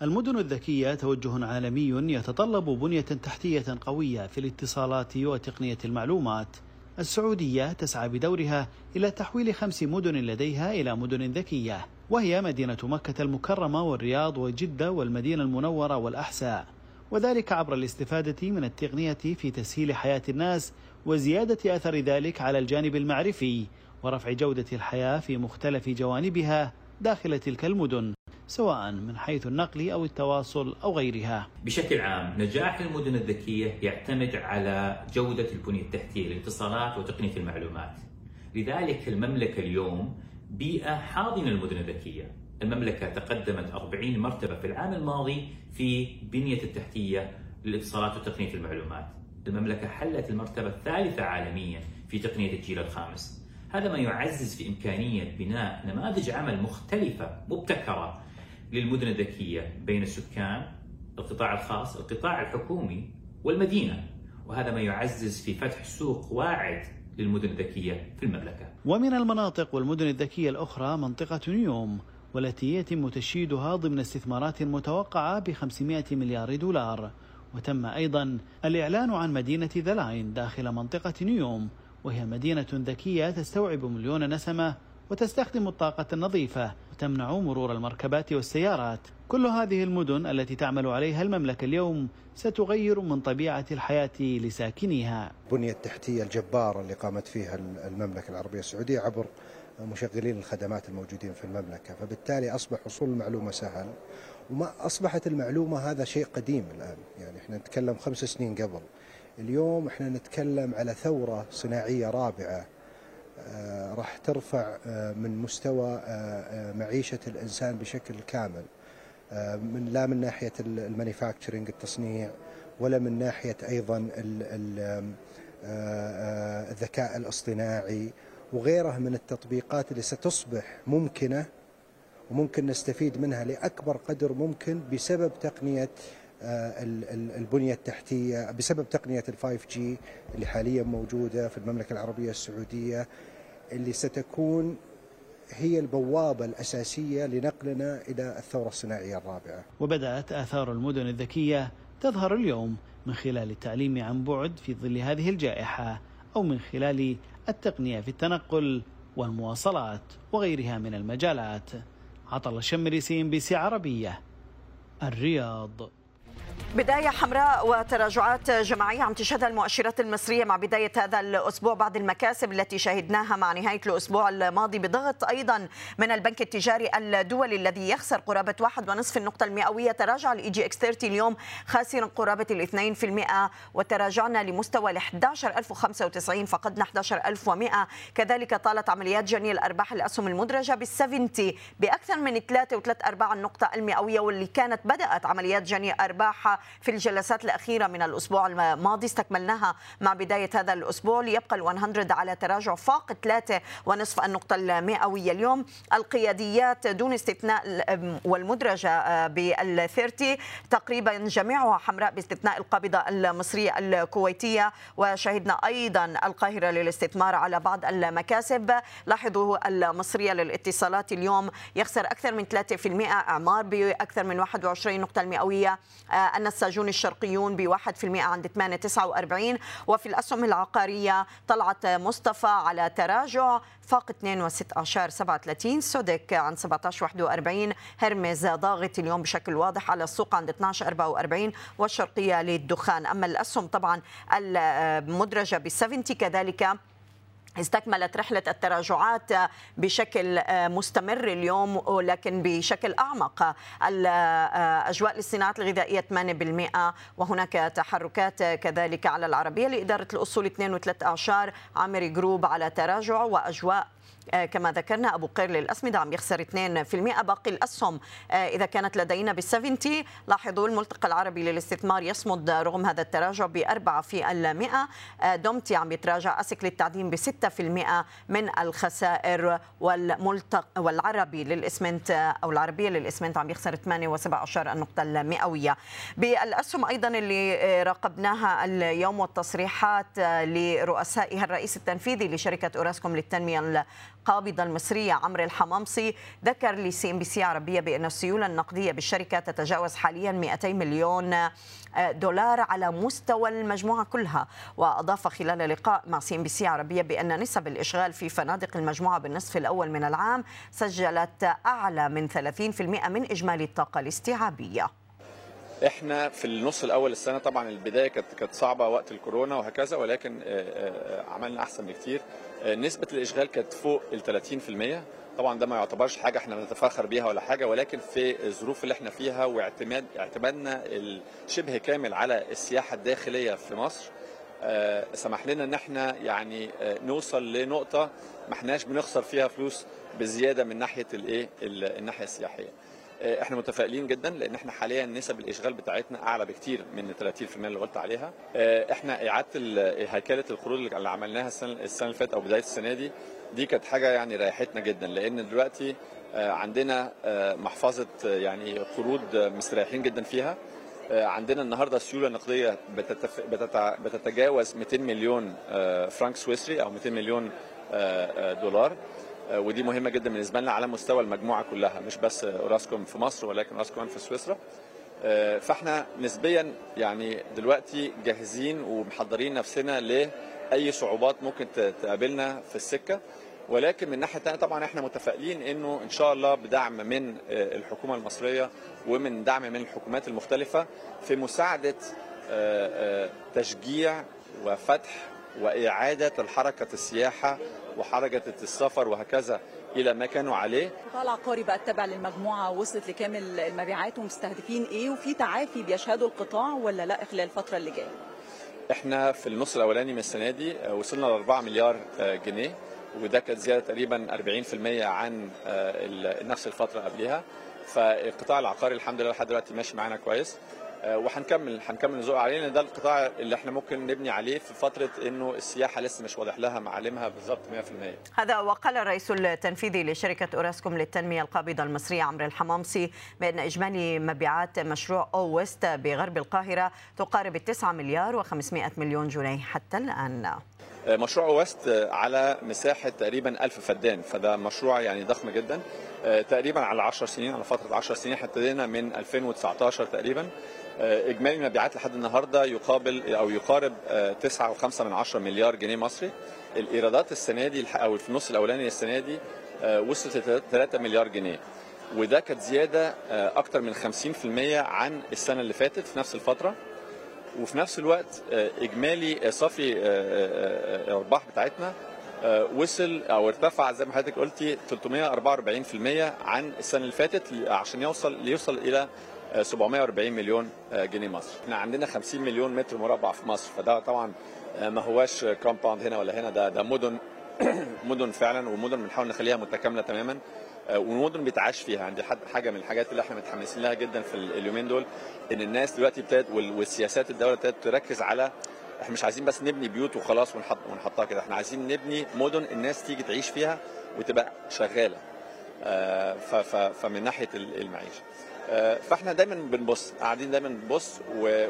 المدن الذكية توجه عالمي يتطلب بنية تحتية قوية في الاتصالات وتقنية المعلومات. السعودية تسعى بدورها إلى تحويل خمس مدن لديها إلى مدن ذكية وهي مدينة مكة المكرمة والرياض وجدة والمدينة المنورة والأحساء. وذلك عبر الاستفادة من التقنية في تسهيل حياة الناس وزيادة أثر ذلك على الجانب المعرفي ورفع جودة الحياة في مختلف جوانبها داخل تلك المدن سواء من حيث النقل أو التواصل أو غيرها. بشكل عام نجاح المدن الذكية يعتمد على جودة البنية التحتية الاتصالات وتقنية المعلومات. لذلك المملكة اليوم بيئة حاضنة للمدن الذكية. المملكة تقدمت 40 مرتبة في العام الماضي في بنية التحتية للاتصالات وتقنية المعلومات. المملكة حلت المرتبة الثالثة عالميا في تقنية الجيل الخامس. هذا ما يعزز في إمكانية بناء نماذج عمل مختلفة مبتكرة للمدن الذكية بين السكان القطاع الخاص القطاع الحكومي والمدينة. وهذا ما يعزز في فتح سوق واعد للمدن الذكية في المملكة. ومن المناطق والمدن الذكية الأخرى منطقة نيوم والتي يتم تشييدها ضمن استثمارات متوقعة ب 500 مليار دولار. وتم أيضا الإعلان عن مدينة ذلاين داخل منطقة نيوم وهي مدينة ذكية تستوعب مليون نسمة وتستخدم الطاقة النظيفة وتمنع مرور المركبات والسيارات. كل هذه المدن التي تعمل عليها المملكة اليوم ستغير من طبيعة الحياة لساكنيها. البنية التحتية الجبارة اللي قامت فيها المملكة العربية السعودية عبر مشغلين الخدمات الموجودين في المملكة فبالتالي أصبح وصول المعلومة سهل. وما أصبحت المعلومة هذا شيء قديم الآن يعني إحنا نتكلم خمس سنين قبل. اليوم إحنا نتكلم على ثورة صناعية رابعة آه، راح ترفع آه، من مستوى آه، معيشة الإنسان بشكل كامل. من لا من ناحية المانيفاكتشرنج التصنيع ولا من ناحية أيضا الذكاء الاصطناعي وغيرها من التطبيقات اللي ستصبح ممكنة وممكن نستفيد منها لأكبر قدر ممكن بسبب تقنية البنية التحتية بسبب تقنية ال 5G اللي حاليا موجودة في المملكة العربية السعودية اللي ستكون هي البوابة الأساسية لنقلنا إلى الثورة الصناعية الرابعة. وبدأت آثار المدن الذكية تظهر اليوم من خلال التعليم عن بعد في ظل هذه الجائحة أو من خلال التقنية في التنقل والمواصلات وغيرها من المجالات. عطل الشمري CNBC عربية الرياض. بداية حمراء وتراجعات جماعية عم تشهدها المؤشرات المصرية مع بداية هذا الأسبوع بعد المكاسب التي شهدناها مع نهاية الأسبوع الماضي بضغط أيضا من البنك التجاري الدولي الذي يخسر قرابة واحد ونصف النقطة المئوية. تراجع ال EGX 30 اليوم خاسرا قرابة الاثنين في المئة وتراجعنا لمستوى ال 11095 فقدنا 11100 كذلك طالت عمليات جني الأرباح الأسهم المدرجة بال 70 بأكثر من 3 و3 أرباع النقطة المئوية واللي كانت بدأت عمليات جني أرباحها في الجلسات الأخيرة من الأسبوع الماضي استكملناها مع بداية هذا الأسبوع. ليبقى ال 100 على تراجع فاق 3 ونصف النقطة المئوية اليوم. القياديات دون استثناء والمدرجة آه، بال 30 تقريبا جميعها حمراء باستثناء القابضة المصرية الكويتية. وشهدنا أيضا القاهرة للاستثمار على بعض المكاسب. لاحظوا المصرية للاتصالات اليوم يخسر أكثر من 3% أعمار بأكثر من 21 نقطة المئوية آه، النساجون الشرقيون ب 1% عند 8.49 وفي الأسهم العقارية طلعت مصطفى على تراجع فاق 2.16 37 سودك عن 17.41 هرمز ضاغط اليوم بشكل واضح على السوق عند 12.44 والشرقية للدخان. أما الأسهم طبعا المدرجة ب 70 كذلك استكملت رحلة التراجعات بشكل مستمر اليوم ولكن بشكل أعمق. الأجواء للصناعات الغذائية 8% وهناك تحركات كذلك على العربية لإدارة الأصول 2 و3 أعشار عامري جروب على تراجع وأجواء آه، كما ذكرنا أبو قير للأسمدة عم يخسر 2% باقي الأسهم آه، إذا كانت لدينا بال 70 لاحظوا الملتقى العربي للاستثمار يصمد رغم هذا التراجع ب 4 في المئة. آه، دومتي عم يتراجع أسيك للتعدين ب 6% من الخسائر والملتقى والعربي للإسمنت أو العربية للإسمنت عم يخسر 8.17 النقطة المئوية. بالأسهم أيضا اللي راقبناها اليوم والتصريحات لرؤسائها الرئيس التنفيذي لشركة أوراسكوم للتنمية القابضة المصرية عمر الحمامصي ذكر ل CNBC عربية بأن السيولة النقدية بالشركة تتجاوز حاليا 200 مليون آه، دولار على مستوى المجموعة كلها. وأضاف خلال لقاء مع CNBC عربية بأن نسب الإشغال في فنادق المجموعة بالنصف الأول من العام سجلت أعلى من 30% من إجمالي الطاقة الاستيعابية. إحنا في النص الأول السنة طبعا البداية كانت كانت صعبة وقت الكورونا وهكذا ولكن آه، آه، عملنا أحسن بكتير. آه، نسبة الإشغال كانت فوق ال 30% طبعا ده ما يعتبرش حاجة إحنا بنتفاخر بيها ولا حاجة ولكن في الظروف اللي إحنا فيها واعتماد اعتمادنا الشبه كامل على السياحة الداخلية في مصر. سمح لنا إن إحنا يعني نوصل لنقطة ما إحناش بنخسر فيها فلوس بزيادة من ناحية الإيه؟ الناحية السياحية. آه، إحنا متفائلين جدا لأن إحنا حاليا نسب الإشغال بتاعتنا أعلى بكتير من 30% اللي قلت عليها. آه، إحنا إعادة هيكلة القروض اللي عملناها السنة السنة اللي فاتت أو بداية السنة دي دي كانت حاجة يعني ريحتنا جدا لأن دلوقتي آه، عندنا محفظة يعني قروض مستريحين جدا فيها. عندنا النهارده السيولة النقدية بتتف... بتتجاوز 200 مليون فرنك سويسري أو 200 مليون دولار آه، ودي مهمة جدا بالنسبة لنا على مستوى المجموعة كلها مش بس أوراسكوم في مصر ولكن أوراسكوم في سويسرا. آه، فإحنا نسبيا يعني دلوقتي جاهزين ومحضرين نفسنا لأي صعوبات ممكن تقابلنا في السكة. ولكن من ناحية ثانية طبعا إحنا متفائلين إنه إن شاء الله بدعم من آه، الحكومة المصرية ومن دعم من الحكومات المختلفة في مساعدة تشجيع وفتح وإعادة الحركة السياحة وحركة السفر وهكذا إلى ما كانوا عليه. القطاع العقاري بقى التابع للمجموعة وصلت لكام المبيعات ومستهدفين إيه وفي تعافي بيشهده القطاع ولا لا خلال الفترة اللي جاية؟ إحنا في النص الأولاني من السنة دي آه، وصلنا ل 4 مليار آه، جنيه وده كانت زيادة تقريبا 40% عن آه، نفس الفترة قبلها فالقطاع العقاري الحمد لله لحد دلوقتي ماشي معانا كويس. وهنكمل هنكمل نزوق عليه لأن ده القطاع اللي إحنا ممكن نبني عليه في فترة إنه السياحة لسه مش واضح لها معالمها بالظبط 100% هذا وقال الرئيس التنفيذي لشركة أوراسكوم للتنمية القابضة المصرية عمرو الحمامصي بأن إجمالي مبيعات مشروع أو ويست بغرب القاهرة تقارب 9 مليار و500 مليون جنيه حتى الآن. آه، مشروع ويست على مساحة تقريبا 1000 فدان فده مشروع يعني ضخم جدا. آه، تقريبا على 10 سنين على فترة 10 سنين إحنا ابتدينا من 2019 تقريبا. آه، إجمالي المبيعات لحد النهارده يقابل أو يقارب 9.5 من 10 مليار جنيه مصري. الإيرادات السنة دي أو في النص الأولاني السنة دي وصلت ل 3 مليار جنيه. وده كانت زيادة أكثر من 50% عن السنة اللي فاتت في نفس الفترة. وفي نفس الوقت إجمالي صافي الأرباح بتاعتنا آه، وصل أو ارتفع زي ما حضرتك قلتي 344% عن السنة اللي فاتت عشان يوصل ليوصل إلى 740 آه، مليون آه، جنيه مصري إحنا عندنا 50 مليون متر مربع في مصر فده طبعا ما هواش كومباوند هنا ولا هنا ده ده مدن مدن فعلا ومدن بنحاول نخليها متكاملة تماما ومدن بيتعاش فيها. عندي حاجة من الحاجات اللي إحنا متحمسين لها جدا في اليومين دول إن الناس دلوقتي ابتدت والسياسات الدولة ابتدت تركز على إحنا مش عايزين بس نبني بيوت وخلاص ونحط ونحطها كده. إحنا عايزين نبني مدن الناس تيجي تعيش فيها وتبقى شغالة آه، فمن ناحية المعيشة. آه، فاحنا دايما بنبص قاعدين دايما بنبص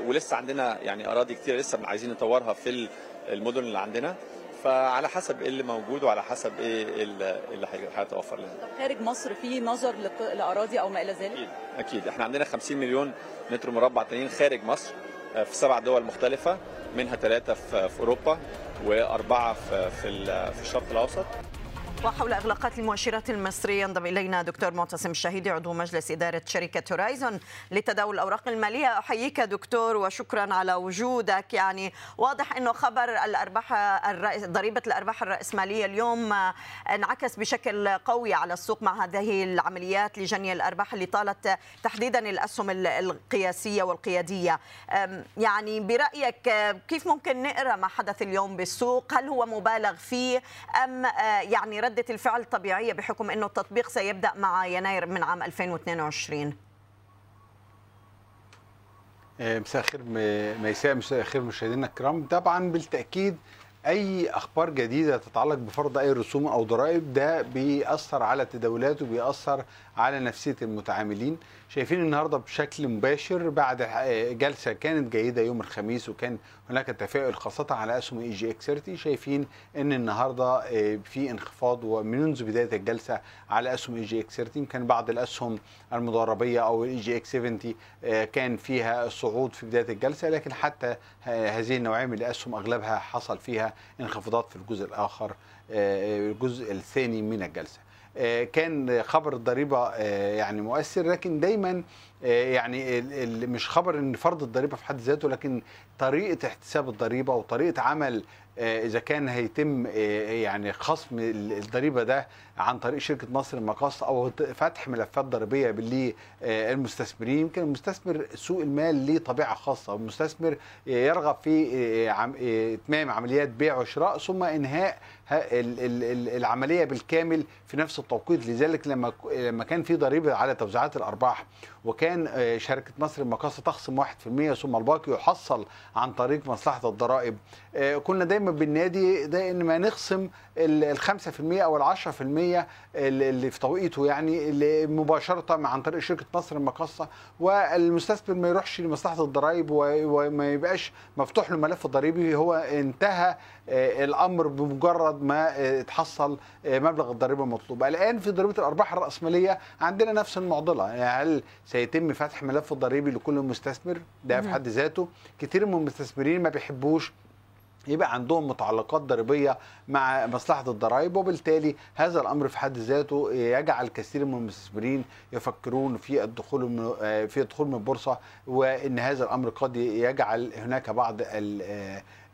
ولسه عندنا يعني أراضي كتير لسه عايزين نطورها في المدن اللي عندنا فعلى حسب إيه اللي موجود وعلى حسب إيه اللي هيتوفر لنا. طب خارج مصر في نظر لأراضي أو ما إلى ذلك؟ أكيد أكيد إحنا عندنا 50 مليون متر مربع تانيين خارج مصر آه، في سبع دول مختلفة منها ثلاثة في أوروبا وأربعة في في الشرق الأوسط وحول إغلاقات المؤشرات المصرية ينضم إلينا دكتور معتصم الشهيدي عضو مجلس إدارة شركة هورايزون لتداول الأوراق المالية. أحييك دكتور وشكرا على وجودك. يعني واضح إنه خبر الأرباح ضريبة الأرباح الرأسمالية اليوم انعكس بشكل قوي على السوق مع هذه العمليات لجني الأرباح اللي طالت تحديدا الأسهم القياسية والقيادية. يعني برأيك كيف ممكن نقرأ ما حدث اليوم بالسوق؟ هل هو مبالغ فيه؟ أم يعني ردة الفعل طبيعية بحكم أنه التطبيق سيبدأ مع يناير من عام 2022 مساء الخير ميساء مساء الخير مشاهدينا الكرام. طبعا بالتأكيد أي أخبار جديدة تتعلق بفرض أي رسوم أو ضرائب ده بيأثر على التداولات وبيأثر على نفسية المتعاملين. شايفين النهارده بشكل مباشر بعد جلسة كانت جيدة يوم الخميس وكان هناك تفاؤل خاصة على اسهم EGX 30 شايفين إن النهارده في انخفاض ومنذ بداية الجلسة على اسهم EGX 30 كان بعض الأسهم المضاربيه أو ال EGX 70 كان فيها صعود في بداية الجلسة لكن حتى هذه النوعية من الأسهم أغلبها حصل فيها انخفاضات في الجزء الآخر الجزء الثاني من الجلسة. كان خبر الضريبة يعني مؤثر لكن دايما يعني مش خبر إن فرض الضريبة في حد ذاته لكن طريقة احتساب الضريبة وطريقه عمل إذا كان هيتم يعني خصم الضريبة ده عن طريق شركة مصر المقاص أو فتح ملفات ضريبية للمستثمرين يمكن المستثمر سوق المال ليه طبيعة خاصة المستثمر يرغب في إتمام عمليات بيع وشراء ثم إنهاء العملية بالكامل في نفس التوقيت. لذلك لما لما كان في ضريبة على توزيعات الأرباح وكان شركة مصر المقاصة تخصم 1% ثم الباقي يحصل عن طريق مصلحة الضرائب. كنا دايما بالنادي ده إن ما نخصم ال 5% أو ال 10% اللي في توقيته يعني مباشرة عن طريق شركة مصر المقاصة. والمستثمر ما يروحش لمصلحة الضرائب وما يبقاش مفتوح له ملف ضريبي. هو انتهى الأمر بمجرد ما تحصل مبلغ الضريبة المطلوب الآن في ضريبة الأرباح الرأسمالية عندنا نفس المعضلة. يعني هل سيتم فتح ملف ضريبي لكل مستثمر ده في حد ذاته. كتير من المستثمرين ما بيحبوش يبقى عندهم متعلقات ضريبية مع مصلحة الضرائب وبالتالي هذا الأمر في حد ذاته يجعل كثير من المستثمرين يفكرون في الدخول في الدخول من البورصه وإن هذا الأمر قد يجعل هناك بعض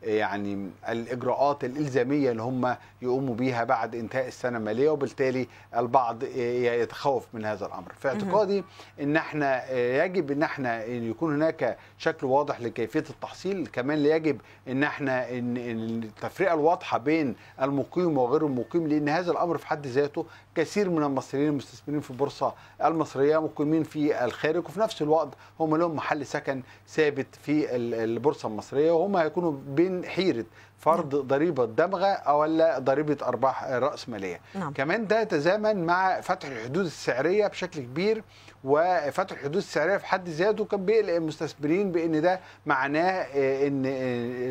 يعني الإجراءات الإلزامية اللي هم يقوموا بيها بعد إنتهاء السنة المالية وبالتالي البعض يتخوف من هذا الأمر. في اعتقادي إن إحنا يجب إن إحنا يكون هناك شكل واضح لكيفية التحصيل. كمان يجب إن إحنا إن التفرقة الواضحة بين المقيم وغير المقيم لأن هذا الأمر في حد ذاته كثير من المصريين المستثمرين في البورصة المصرية مقيمين في الخارج وفي نفس الوقت هم لهم محل سكن ثابت في البورصة المصرية وهم هيكونوا بين حيرة فرض ضريبة دمغه ولا ضريبة أرباح راس ماليه نعم. كمان ده يتزامن مع فتح الحدود السعرية بشكل كبير وفتح الحدود السعرية في حد ذاته كان بيقلق المستثمرين بإن ده معناه إن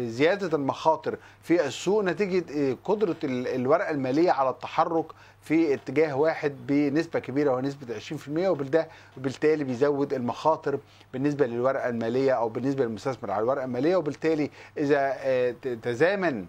زيادة المخاطر في السوق نتيجة قدرة الورقة المالية على التحرك في اتجاه واحد بنسبة كبيرة وهو نسبة 20% وبالده وبالتالي بيزود المخاطر بالنسبة للورقة المالية أو بالنسبة للمستثمر على الورقة المالية وبالتالي إذا تزامن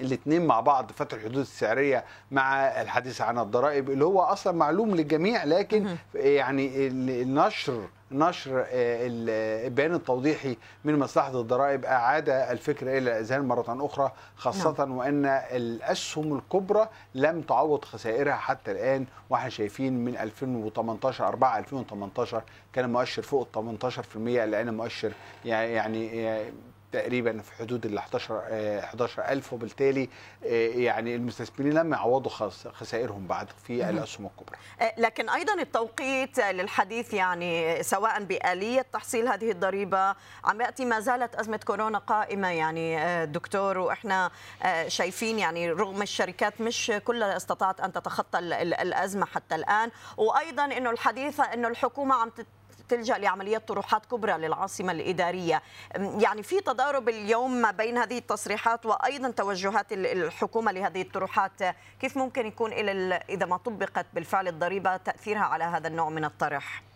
الاثنين مع بعض فتح الحدود السعرية مع الحديث عن الضرائب اللي هو أصلا معلوم للجميع لكن يعني النشر نشر البيان التوضيحي من مصلحة الضرائب أعاد الفكرة إلى الأذهان مرة أخرى خاصة نعم. وأن الأسهم الكبرى لم تعوض خسائرها حتى الآن وإحنا شايفين من 2018 4 2018 كان المؤشر فوق ال 18% الان مؤشر يعني تقريبا في حدود ال 11 11000 وبالتالي يعني المستثمرين لم يعوضوا خسائرهم بعد في الاسهم الكبرى. لكن أيضا التوقيت للحديث يعني سواء بآلية تحصيل هذه الضريبة عم يأتي ما زالت أزمة كورونا قائمة يعني دكتور وإحنا شايفين يعني رغم الشركات مش كلها استطاعت أن تتخطى الأزمة حتى الآن وأيضا إنه الحديث إنه الحكومة عم تلجأ لعمليات طروحات كبرى للعاصمة الإدارية. يعني في تضارب اليوم ما بين هذه التصريحات وأيضا توجهات الحكومة لهذه الطروحات. كيف ممكن يكون إلى إذا ما طبقت بالفعل الضريبة تأثيرها على هذا النوع من الطرح؟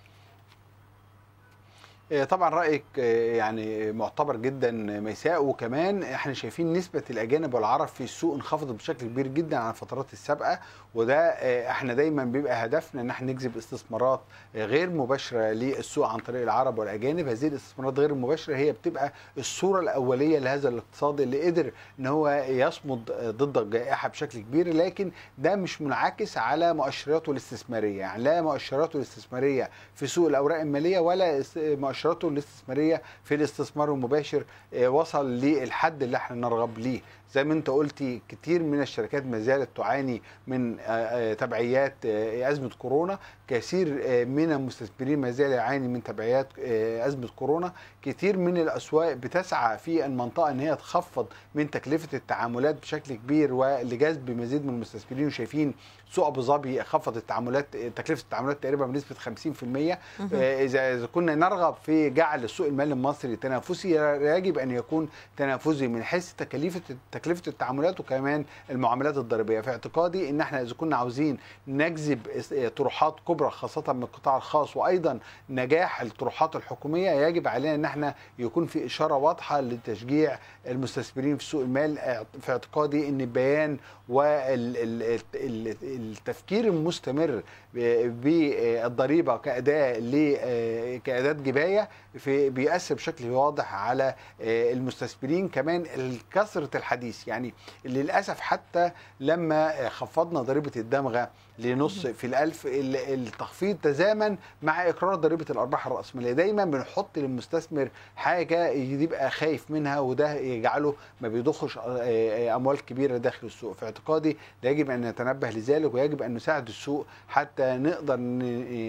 طبعا رأيك آه، يعني معتبر جدا ميساء وكمان إحنا شايفين نسبة الأجانب والعرب في السوق انخفضت بشكل كبير جدا عن الفترات السابقة وده آه، إحنا دايما بيبقى هدفنا إن إحنا نجذب استثمارات آه، غير مباشرة للسوق عن طريق العرب والأجانب. هذه الاستثمارات غير المباشره هي بتبقى الصورة الأولية لهذا الاقتصاد اللي قدر إن هو يصمد آه، ضد الجائحة بشكل كبير لكن ده مش منعكس على مؤشراته الاستثمارية. يعني لا مؤشراته الاستثمارية في سوق الأوراق المالية ولا است- مؤشراته الاستثمارية في الاستثمار المباشر آه، وصل للحد اللي إحنا نرغب ليه. زي ما انت قلتي كتير من الشركات ما زالت تعاني من آه، آه، تبعيات آه، أزمة كورونا. كثير من المستثمرين ما زال يعاني من تبعيات أزمة كورونا. كتير من الأسواق بتسعى في المنطقة إن هي تخفض من تكلفة التعاملات بشكل كبير ولجذب مزيد من المستثمرين وشايفين سوق أبو ظبي خفض التعاملات تكلفة التعاملات تقريبا بنسبة 50% آه، إذا اذا كنا نرغب في جعل السوق المالي المصري تنافسي يجب أن يكون تنافسي من حيث تكلفة تكلفة التعاملات وكمان المعاملات الضريبية. في اعتقادي إن إحنا إذا كنا عاوزين نجذب طروحات كبرى خاصة من القطاع الخاص وأيضا نجاح الطروحات الحكومية يجب علينا إن إحنا يكون في إشارة واضحة لتشجيع المستثمرين في سوق المال. في اعتقادي إن البيان والتفكير المستمر بالضريبة كأداة كأداة جباية في بيأثر بشكل واضح على آه، المستثمرين كمان كثره الحديث. يعني للأسف حتى لما خفضنا ضريبة الدمغة لنص في الألف ال- التخفيض تزامن مع إقرار ضريبة الأرباح الرأسمالية. دايما بنحط للمستثمر حاجة يبقى خايف منها وده يجعله ما بيضخش آه، أموال كبيرة داخل السوق. في اعتقادي ده يجب أن نتنبه لذلك ويجب أن نساعد السوق حتى نقدر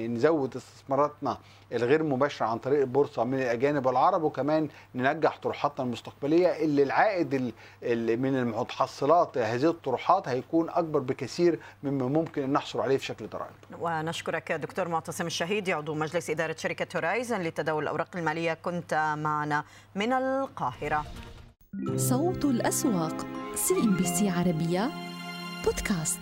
نزود استثماراتنا الغير مباشرة عن طريق البورصة من الأجانب والعرب وكمان ننجح طروحاتنا المستقبلية اللي العائد ال- ال- من المتحصلات هذه الطروحات هيكون أكبر بكثير مما ممكن نحصل عليه في شكل ضرائب ونشكرك دكتور معتصم الشهيدي عضو مجلس إدارة شركة Horizon لتداول الأوراق المالية. كنت معنا من القاهرة. صوت الأسواق CNBC عربية بودكاست.